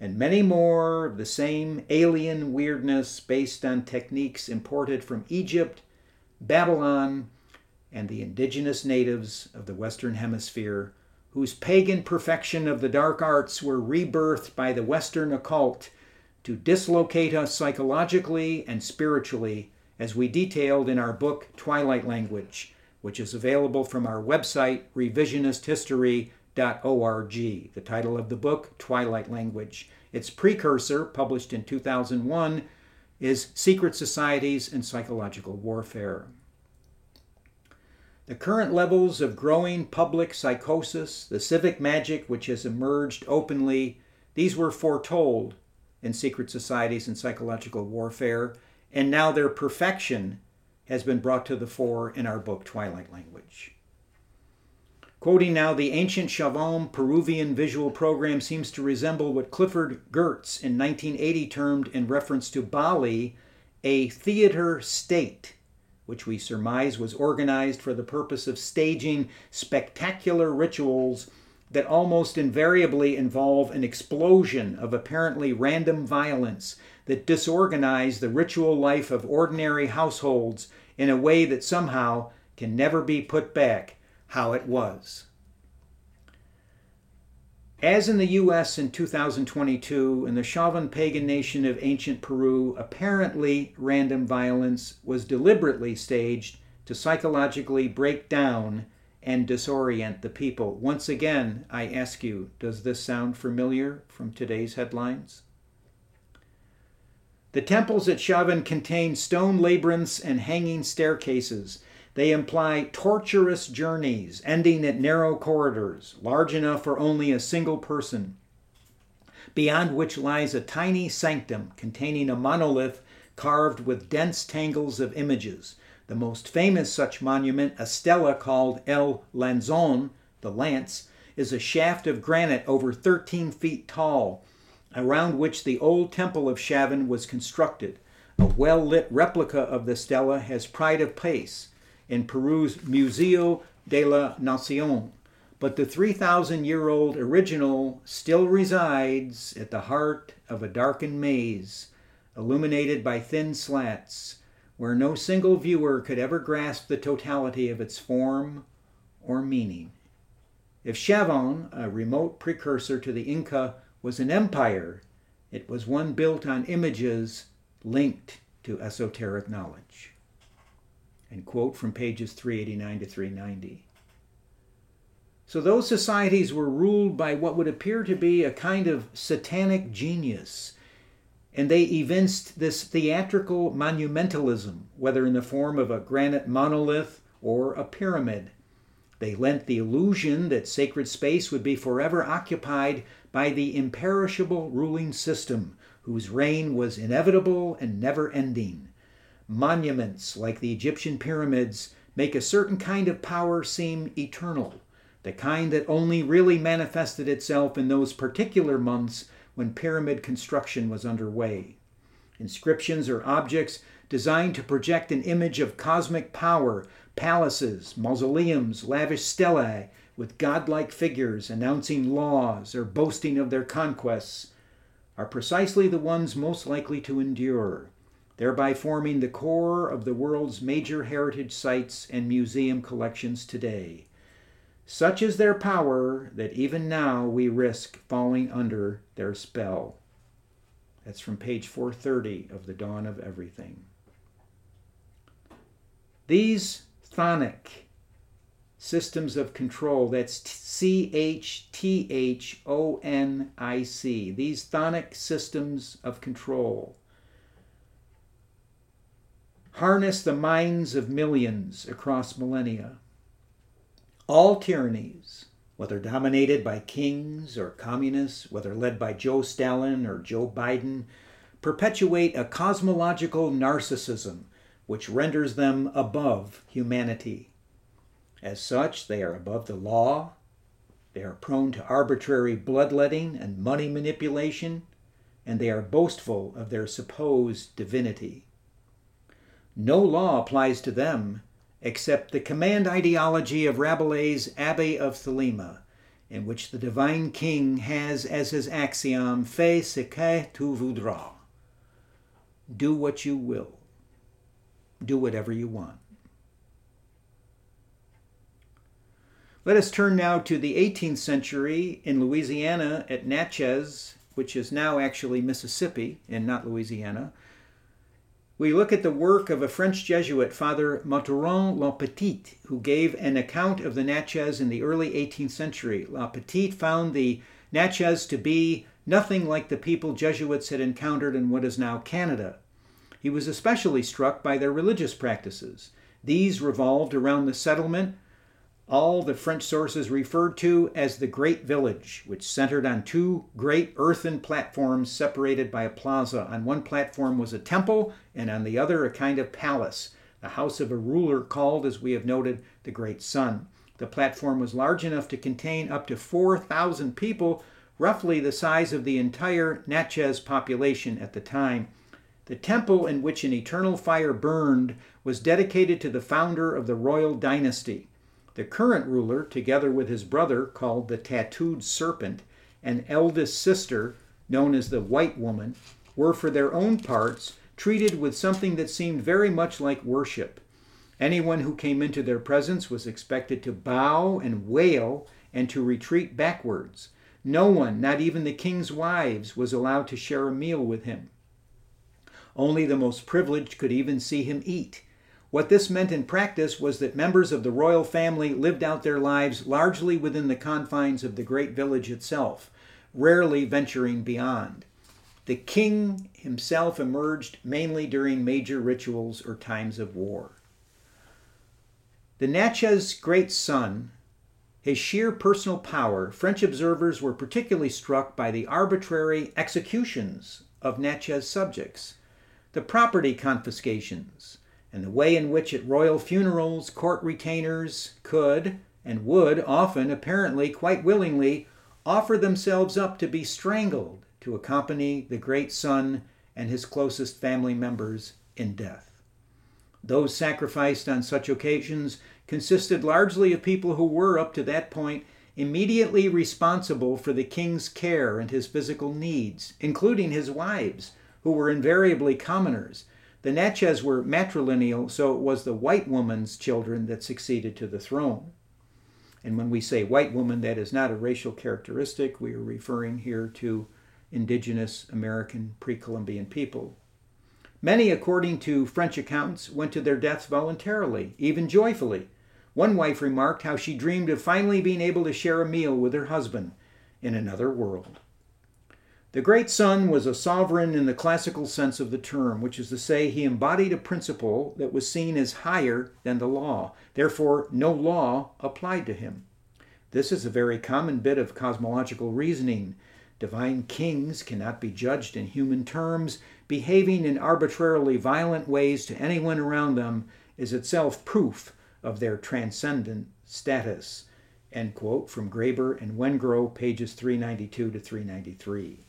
and many more. Of the same alien weirdness based on techniques imported from Egypt, Babylon, and the indigenous natives of the Western Hemisphere, whose pagan perfection of the dark arts were rebirthed by the Western occult to dislocate us psychologically and spiritually, as we detailed in our book Twilight Language, which is available from our website, revisionisthistory.org. The title of the book, Twilight Language. Its precursor, published in 2001, is Secret Societies and Psychological Warfare. The current levels of growing public psychosis, the civic magic which has emerged openly, these were foretold in secret societies and psychological warfare, and now their perfection has been brought to the fore in our book Twilight Language. Quoting now, the ancient Chavín Peruvian visual program seems to resemble what Clifford Geertz in 1980 termed, in reference to Bali, a theater state, which we surmise was organized for the purpose of staging spectacular rituals that almost invariably involve an explosion of apparently random violence that disorganize the ritual life of ordinary households in a way that somehow can never be put back how it was. As in the US in 2022, in the Chavín pagan nation of ancient Peru, apparently random violence was deliberately staged to psychologically break down and disorient the people. Once again, I ask you, does this sound familiar from today's headlines? The temples at Chavín contain stone labyrinths and hanging staircases they imply torturous journeys ending at narrow corridors, large enough for only a single person, beyond which lies a tiny sanctum containing a monolith carved with dense tangles of images. The most famous such monument, a stela called El Lanzon, the lance, is a shaft of granite over 13 feet tall, around which the old temple of Chavín was constructed. A well lit replica of the stela has pride of place in Peru's Museo de la Nación, but the 3,000 year old original still resides at the heart of a darkened maze, illuminated by thin slats, where no single viewer could ever grasp the totality of its form or meaning. If Chavín, a remote precursor to the Inca, was an empire, it was one built on images linked to esoteric knowledge and quote from pages 389 to 390. So those societies were ruled by what would appear to be a kind of satanic genius, and they evinced this theatrical monumentalism, whether in the form of a granite monolith or a pyramid. They lent the illusion that sacred space would be forever occupied by the imperishable ruling system, whose reign was inevitable and never ending. Monuments, like the Egyptian pyramids, make a certain kind of power seem eternal, the kind that only really manifested itself in those particular months when pyramid construction was underway. Inscriptions are objects designed to project an image of cosmic power, palaces, mausoleums, lavish stelae with godlike figures announcing laws or boasting of their conquests, are precisely the ones most likely to endure thereby forming the core of the world's major heritage sites and museum collections today. Such is their power that even now we risk falling under their spell. That's from page 430 of The Dawn of Everything. These chthonic systems of control, that's C H T H O N I C, these chthonic systems of control harness the minds of millions across millennia. All tyrannies, whether dominated by kings or communists, whether led by Joe Stalin or Joe Biden, perpetuate a cosmological narcissism which renders them above humanity. As such, they are above the law, they are prone to arbitrary bloodletting and money manipulation, and they are boastful of their supposed divinity. No law applies to them except the command ideology of Rabelais' Abbé of Thelema, in which the divine king has as his axiom, Fais ce que tu voudras. Do what you will. Do whatever you want. Let us turn now to the 18th century in Louisiana at Natchez, which is now actually Mississippi and not Louisiana we look at the work of a French Jesuit, Father Mathurin La who gave an account of the Natchez in the early 18th century. La found the Natchez to be nothing like the people Jesuits had encountered in what is now Canada. He was especially struck by their religious practices. These revolved around the settlement all the French sources referred to as the Great Village, which centered on two great earthen platforms separated by a plaza. On one platform was a temple, and on the other a kind of palace, the house of a ruler called, as we have noted, the Great Sun. The platform was large enough to contain up to 4,000 people, roughly the size of the entire Natchez population at the time. The temple in which an eternal fire burned was dedicated to the founder of the royal dynasty. The current ruler, together with his brother, called the Tattooed Serpent, and eldest sister, known as the White Woman, were for their own parts treated with something that seemed very much like worship. Anyone who came into their presence was expected to bow and wail and to retreat backwards. No one, not even the king's wives, was allowed to share a meal with him. Only the most privileged could even see him eat. What this meant in practice was that members of the royal family lived out their lives largely within the confines of the great village itself, rarely venturing beyond. The king himself emerged mainly during major rituals or times of war. The Natchez great sun, his sheer personal power, French observers were particularly struck by the arbitrary executions of Natchez subjects, the property confiscations, and the way in which at royal funerals court retainers could, and would often, apparently quite willingly, offer themselves up to be strangled to accompany the great sun and his closest family members in death. Those sacrificed on such occasions consisted largely of people who were, up to that point, immediately responsible for the king's care and his physical needs, including his wives, who were invariably commoners the Natchez were matrilineal, so it was the white woman's children that succeeded to the throne. And when we say white woman, that is not a racial characteristic. We are referring here to indigenous American pre Columbian people. Many, according to French accounts, went to their deaths voluntarily, even joyfully. One wife remarked how she dreamed of finally being able to share a meal with her husband in another world. The great sun was a sovereign in the classical sense of the term, which is to say, he embodied a principle that was seen as higher than the law. Therefore, no law applied to him. This is a very common bit of cosmological reasoning. Divine kings cannot be judged in human terms. Behaving in arbitrarily violent ways to anyone around them is itself proof of their transcendent status. End quote from Graeber and Wengrow, pages 392 to 393.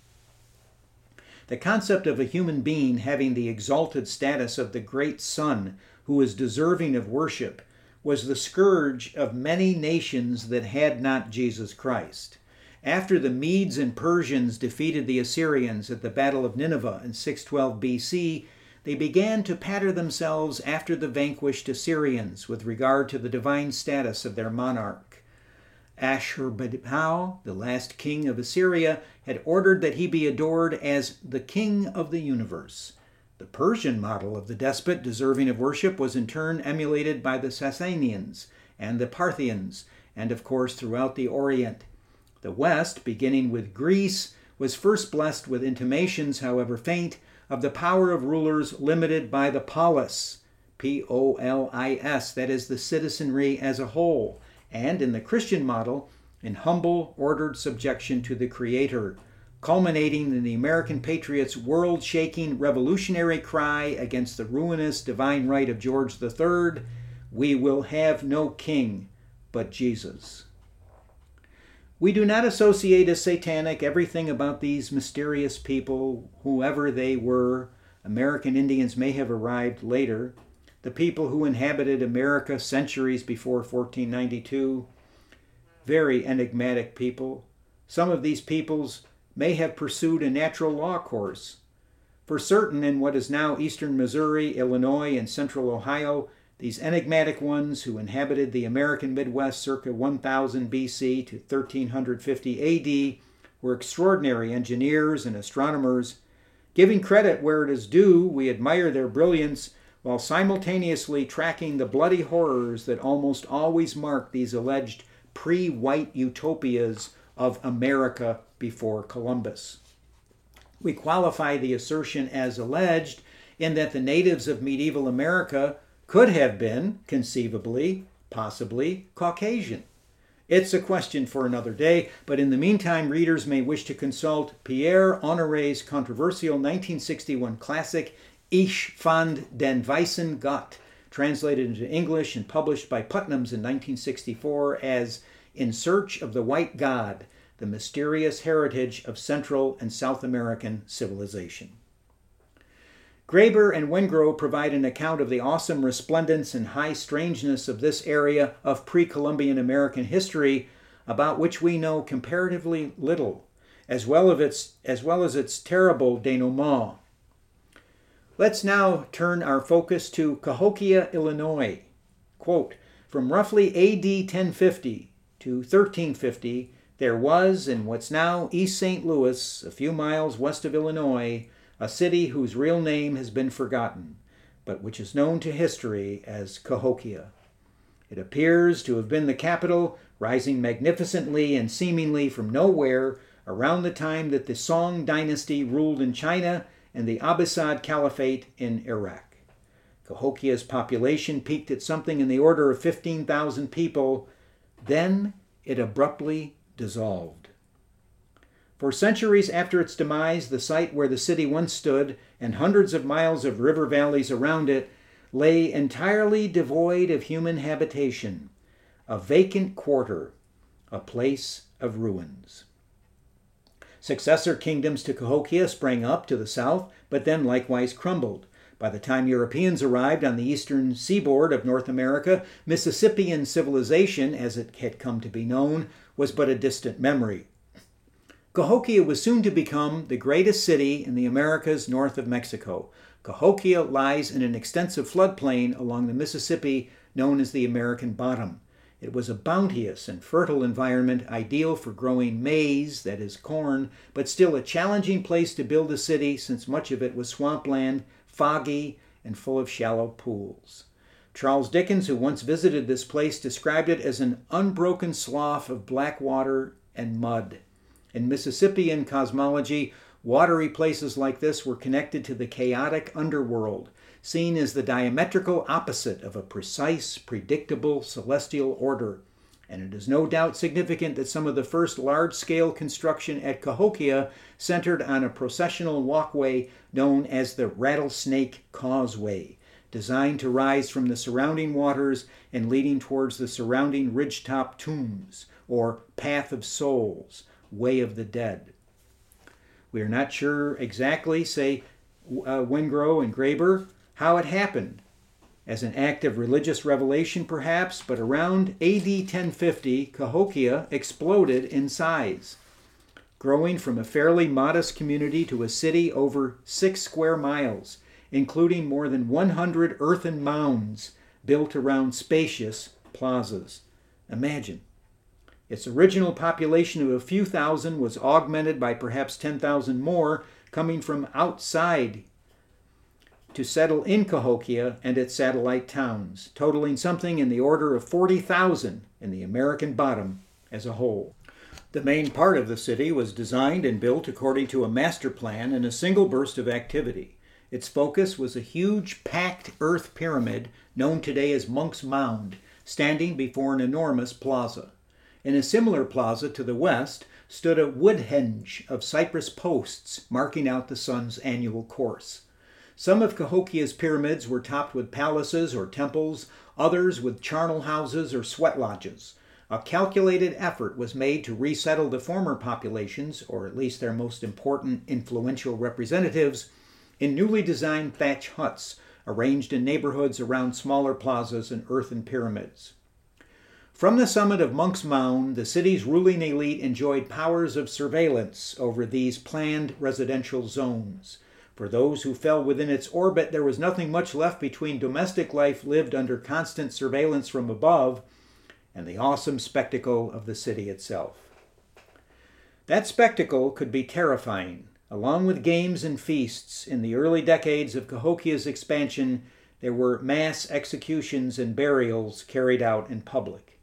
The concept of a human being having the exalted status of the great Sun who is deserving of worship was the scourge of many nations that had not Jesus Christ. After the Medes and Persians defeated the Assyrians at the Battle of Nineveh in 612 BC, they began to patter themselves after the vanquished Assyrians with regard to the divine status of their monarch. Ashurbanipal, the last king of Assyria, had ordered that he be adored as the king of the universe. The Persian model of the despot deserving of worship was in turn emulated by the Sasanians and the Parthians, and of course throughout the Orient. The West, beginning with Greece, was first blessed with intimations, however faint, of the power of rulers limited by the polis, P O L I S, that is, the citizenry as a whole and in the Christian model, in humble, ordered subjection to the Creator, culminating in the American patriots' world shaking revolutionary cry against the ruinous divine right of George III We will have no king but Jesus. We do not associate as satanic everything about these mysterious people, whoever they were. American Indians may have arrived later the people who inhabited America centuries before 1492. Very enigmatic people. Some of these peoples may have pursued a natural law course. For certain, in what is now eastern Missouri, Illinois, and central Ohio, these enigmatic ones who inhabited the American Midwest circa 1000 BC to 1350 AD were extraordinary engineers and astronomers. Giving credit where it is due, we admire their brilliance while simultaneously tracking the bloody horrors that almost always mark these alleged pre white utopias of America before Columbus. We qualify the assertion as alleged in that the natives of medieval America could have been, conceivably, possibly, Caucasian. It's a question for another day, but in the meantime, readers may wish to consult Pierre Honoré's controversial 1961 classic, Ich fand den weißen Gott, translated into English and published by Putnam's in 1964 as In Search of the White God The Mysterious Heritage of Central and South American Civilization. Graeber and Wengrow provide an account of the awesome resplendence and high strangeness of this area of pre Columbian American history about which we know comparatively little, as well, its, as well as its terrible denouement. Let's now turn our focus to Cahokia, Illinois. Quote, From roughly AD 1050 to 1350, there was in what's now East St. Louis, a few miles west of Illinois, a city whose real name has been forgotten, but which is known to history as Cahokia. It appears to have been the capital, rising magnificently and seemingly from nowhere around the time that the Song dynasty ruled in China and the Abbasid Caliphate in Iraq. Cahokia's population peaked at something in the order of 15,000 people. Then it abruptly dissolved. For centuries after its demise, the site where the city once stood and hundreds of miles of river valleys around it lay entirely devoid of human habitation, a vacant quarter, a place of ruins. Successor kingdoms to Cahokia sprang up to the south, but then likewise crumbled. By the time Europeans arrived on the eastern seaboard of North America, Mississippian civilization, as it had come to be known, was but a distant memory. Cahokia was soon to become the greatest city in the Americas north of Mexico. Cahokia lies in an extensive floodplain along the Mississippi known as the American Bottom. It was a bounteous and fertile environment ideal for growing maize, that is corn, but still a challenging place to build a city since much of it was swampland, foggy, and full of shallow pools. Charles Dickens, who once visited this place, described it as an unbroken slough of black water and mud. In Mississippian cosmology, watery places like this were connected to the chaotic underworld, seen as the diametrical opposite of a precise, predictable celestial order. And it is no doubt significant that some of the first large scale construction at Cahokia centered on a processional walkway known as the Rattlesnake Causeway, designed to rise from the surrounding waters and leading towards the surrounding ridgetop tombs, or Path of Souls, way of the dead. We are not sure exactly, say uh, Wengrow and Graeber, how it happened. As an act of religious revelation, perhaps, but around AD 1050, Cahokia exploded in size, growing from a fairly modest community to a city over six square miles, including more than 100 earthen mounds built around spacious plazas. Imagine its original population of a few thousand was augmented by perhaps 10,000 more coming from outside to settle in Cahokia and its satellite towns, totaling something in the order of 40,000 in the American bottom as a whole. The main part of the city was designed and built according to a master plan in a single burst of activity. Its focus was a huge packed earth pyramid known today as Monk's Mound, standing before an enormous plaza. In a similar plaza to the west stood a woodhenge of cypress posts marking out the sun's annual course. Some of Cahokia's pyramids were topped with palaces or temples, others with charnel houses or sweat lodges. A calculated effort was made to resettle the former populations, or at least their most important influential representatives, in newly designed thatch huts arranged in neighborhoods around smaller plazas and earthen pyramids. From the summit of Monk's Mound, the city's ruling elite enjoyed powers of surveillance over these planned residential zones. For those who fell within its orbit, there was nothing much left between domestic life lived under constant surveillance from above and the awesome spectacle of the city itself. That spectacle could be terrifying. Along with games and feasts, in the early decades of Cahokia's expansion, there were mass executions and burials carried out in public.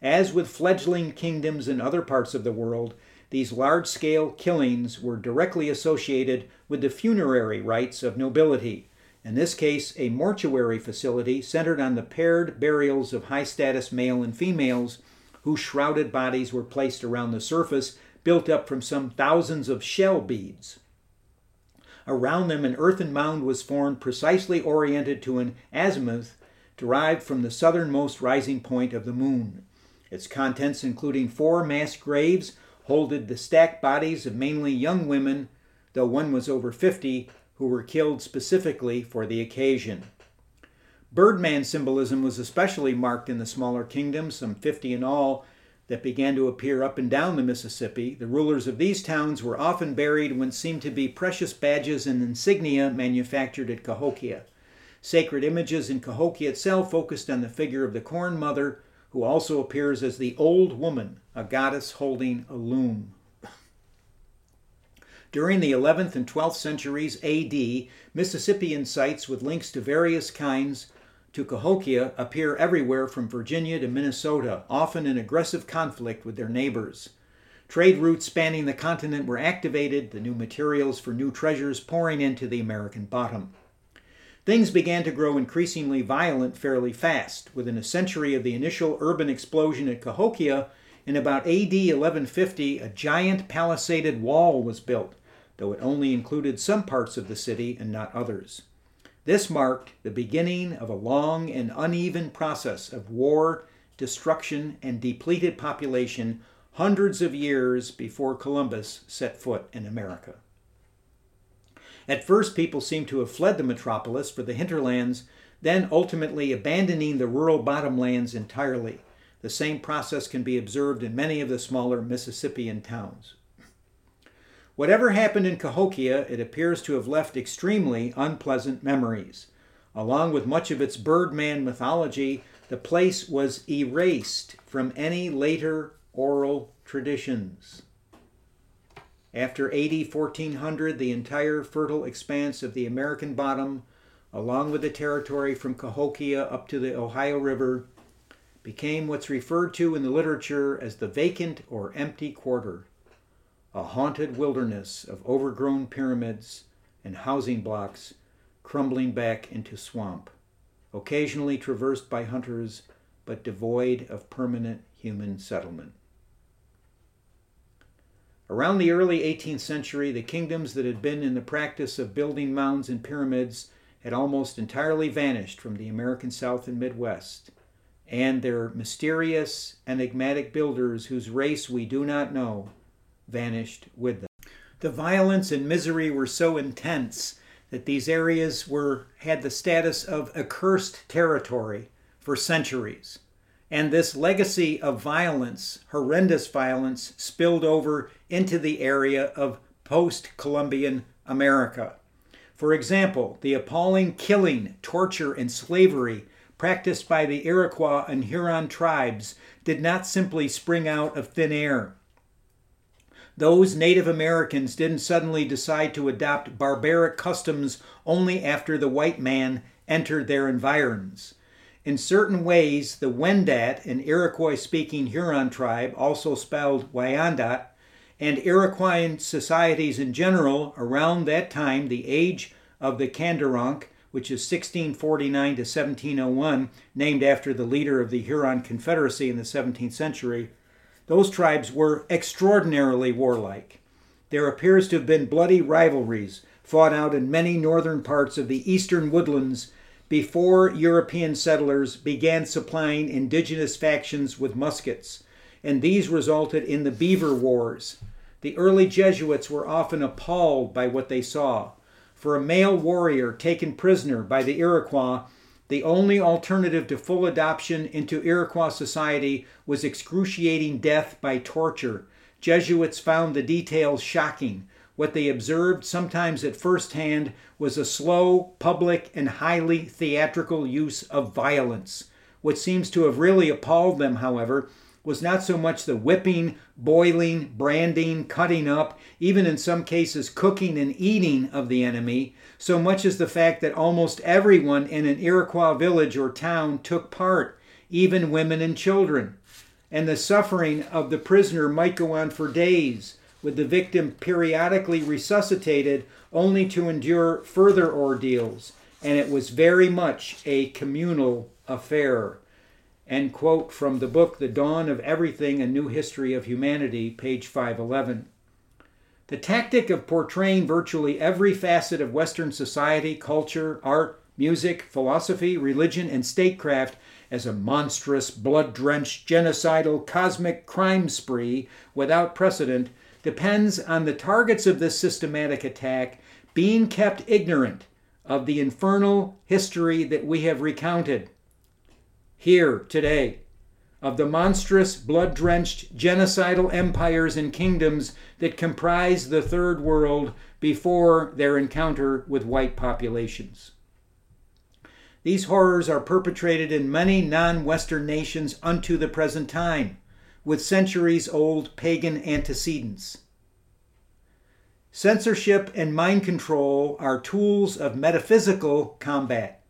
As with fledgling kingdoms in other parts of the world, these large scale killings were directly associated with the funerary rites of nobility, in this case, a mortuary facility centered on the paired burials of high status male and females whose shrouded bodies were placed around the surface built up from some thousands of shell beads. Around them, an earthen mound was formed precisely oriented to an azimuth derived from the southernmost rising point of the moon. Its contents, including four mass graves, holded the stacked bodies of mainly young women, though one was over 50, who were killed specifically for the occasion. Birdman symbolism was especially marked in the smaller kingdoms, some 50 in all, that began to appear up and down the Mississippi. The rulers of these towns were often buried when seemed to be precious badges and insignia manufactured at Cahokia. Sacred images in Cahokia itself focused on the figure of the Corn Mother, who also appears as the Old Woman, a goddess holding a loom. During the 11th and 12th centuries AD, Mississippian sites with links to various kinds to Cahokia appear everywhere from Virginia to Minnesota, often in aggressive conflict with their neighbors. Trade routes spanning the continent were activated, the new materials for new treasures pouring into the American bottom. Things began to grow increasingly violent fairly fast. Within a century of the initial urban explosion at Cahokia, in about AD 1150, a giant palisaded wall was built, though it only included some parts of the city and not others. This marked the beginning of a long and uneven process of war, destruction, and depleted population hundreds of years before Columbus set foot in America. At first, people seem to have fled the metropolis for the hinterlands, then ultimately abandoning the rural bottomlands entirely. The same process can be observed in many of the smaller Mississippian towns. Whatever happened in Cahokia, it appears to have left extremely unpleasant memories. Along with much of its Birdman mythology, the place was erased from any later oral traditions. After AD 1400, the entire fertile expanse of the American bottom, along with the territory from Cahokia up to the Ohio River, became what's referred to in the literature as the vacant or empty quarter a haunted wilderness of overgrown pyramids and housing blocks crumbling back into swamp, occasionally traversed by hunters but devoid of permanent human settlement. Around the early 18th century, the kingdoms that had been in the practice of building mounds and pyramids had almost entirely vanished from the American South and Midwest, and their mysterious, enigmatic builders, whose race we do not know, vanished with them. The violence and misery were so intense that these areas were had the status of accursed territory for centuries. And this legacy of violence, horrendous violence, spilled over into the area of post Columbian America. For example, the appalling killing, torture, and slavery practiced by the Iroquois and Huron tribes did not simply spring out of thin air. Those Native Americans didn't suddenly decide to adopt barbaric customs only after the white man entered their environs. In certain ways, the Wendat, an Iroquois speaking Huron tribe, also spelled Wyandot, and Iroquoian societies in general around that time, the age of the Kandiaronk, which is 1649 to 1701, named after the leader of the Huron Confederacy in the 17th century, those tribes were extraordinarily warlike. There appears to have been bloody rivalries fought out in many northern parts of the eastern woodlands before European settlers began supplying indigenous factions with muskets, and these resulted in the Beaver Wars. The early Jesuits were often appalled by what they saw. For a male warrior taken prisoner by the Iroquois, the only alternative to full adoption into Iroquois society was excruciating death by torture. Jesuits found the details shocking. What they observed, sometimes at first hand, was a slow, public, and highly theatrical use of violence. What seems to have really appalled them, however, was not so much the whipping, boiling, branding, cutting up, even in some cases cooking and eating of the enemy, so much as the fact that almost everyone in an Iroquois village or town took part, even women and children. And the suffering of the prisoner might go on for days, with the victim periodically resuscitated only to endure further ordeals. and it was very much a communal affair. End quote from the book The Dawn of Everything A New History of Humanity, page 511. The tactic of portraying virtually every facet of Western society, culture, art, music, philosophy, religion, and statecraft as a monstrous, blood drenched, genocidal, cosmic crime spree without precedent depends on the targets of this systematic attack being kept ignorant of the infernal history that we have recounted here today, of the monstrous, blood drenched, genocidal empires and kingdoms that comprise the Third World before their encounter with white populations. These horrors are perpetrated in many non Western nations unto the present time, with centuries old pagan antecedents. Censorship and mind control are tools of metaphysical combat,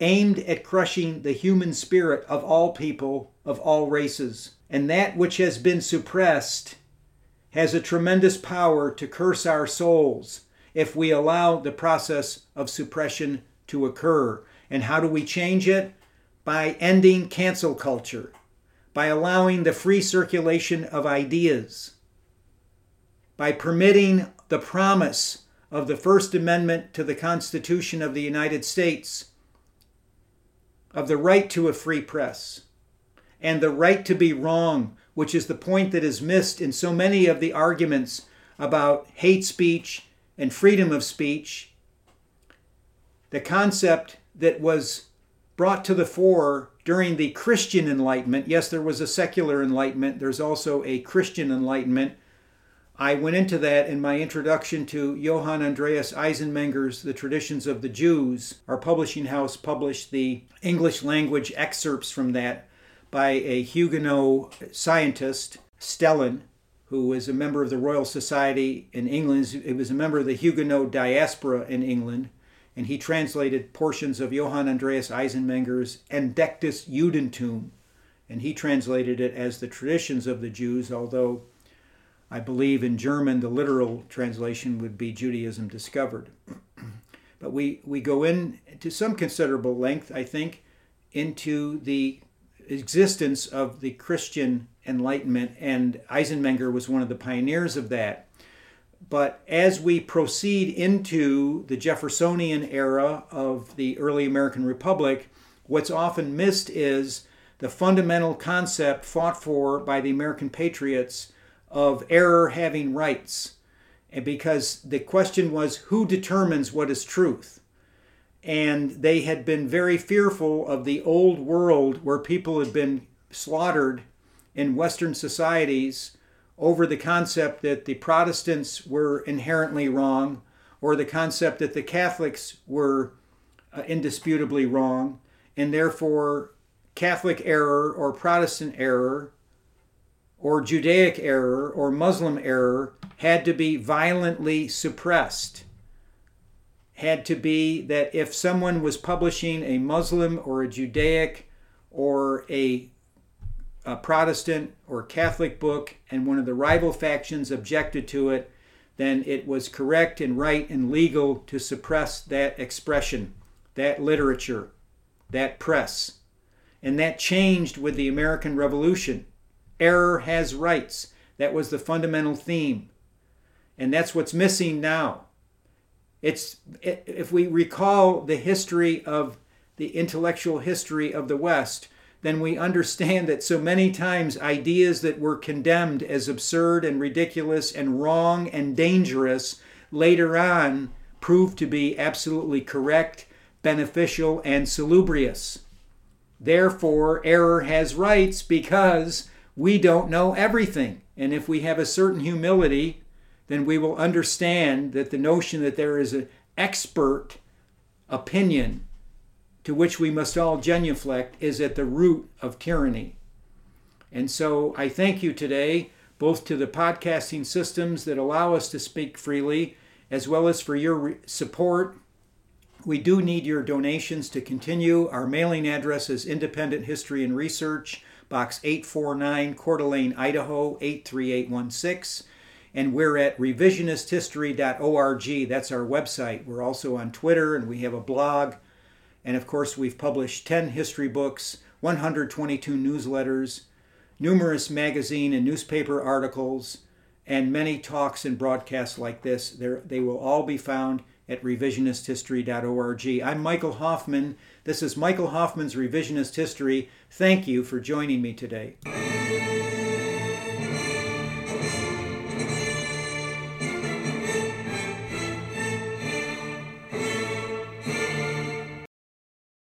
aimed at crushing the human spirit of all people, of all races. And that which has been suppressed has a tremendous power to curse our souls if we allow the process of suppression to occur. And how do we change it? By ending cancel culture, by allowing the free circulation of ideas, by permitting the promise of the First Amendment to the Constitution of the United States, of the right to a free press, and the right to be wrong, which is the point that is missed in so many of the arguments about hate speech and freedom of speech. The concept that was brought to the fore during the Christian Enlightenment. Yes, there was a secular Enlightenment, there's also a Christian Enlightenment. I went into that in my introduction to Johann Andreas Eisenmenger's The Traditions of the Jews. Our publishing house published the English language excerpts from that by a Huguenot scientist, Stehelin, who was a member of the Royal Society in England. He was a member of the Huguenot diaspora in England and he translated portions of Johann Andreas Eisenmenger's Entdecktes Judentum, and he translated it as the traditions of the Jews, although I believe in German the literal translation would be Judaism discovered. but we, we go in to some considerable length, I think, into the existence of the Christian Enlightenment, and Eisenmenger was one of the pioneers of that. But as we proceed into the Jeffersonian era of the early American Republic, what's often missed is the fundamental concept fought for by the American patriots of error having rights. And because the question was who determines what is truth? And they had been very fearful of the old world where people had been slaughtered in Western societies over the concept that the Protestants were inherently wrong or the concept that the Catholics were uh, indisputably wrong, and therefore Catholic error or Protestant error or Judaic error or Muslim error had to be violently suppressed. Had to be that if someone was publishing a Muslim or a Judaic or a a Protestant or Catholic book and one of the rival factions objected to it, then it was correct and right and legal to suppress that expression, that literature, that press. And that changed with the American Revolution. Error has rights. That was the fundamental theme. And that's what's missing now. It's if we recall the history of the intellectual history of the West, then we understand that so many times ideas that were condemned as absurd and ridiculous and wrong and dangerous later on proved to be absolutely correct, beneficial, and salubrious. Therefore, error has rights because we don't know everything. And if we have a certain humility, then we will understand that the notion that there is an expert opinion to which we must all genuflect is at the root of tyranny. And so I thank you today, both to the podcasting systems that allow us to speak freely, as well as for your support. We do need your donations to continue. Our mailing address is Independent History and Research, Box 849, Coeur d'Alene, Idaho 83816. And we're at revisionisthistory.org. That's our website. We're also on Twitter and we have a blog And of course, we've published 10 history books, 122 newsletters, numerous magazine and newspaper articles, and many talks and broadcasts like this. They're, they will all be found at revisionisthistory.org. I'm Michael Hoffman. This is Michael Hoffman's Revisionist History. Thank you for joining me today.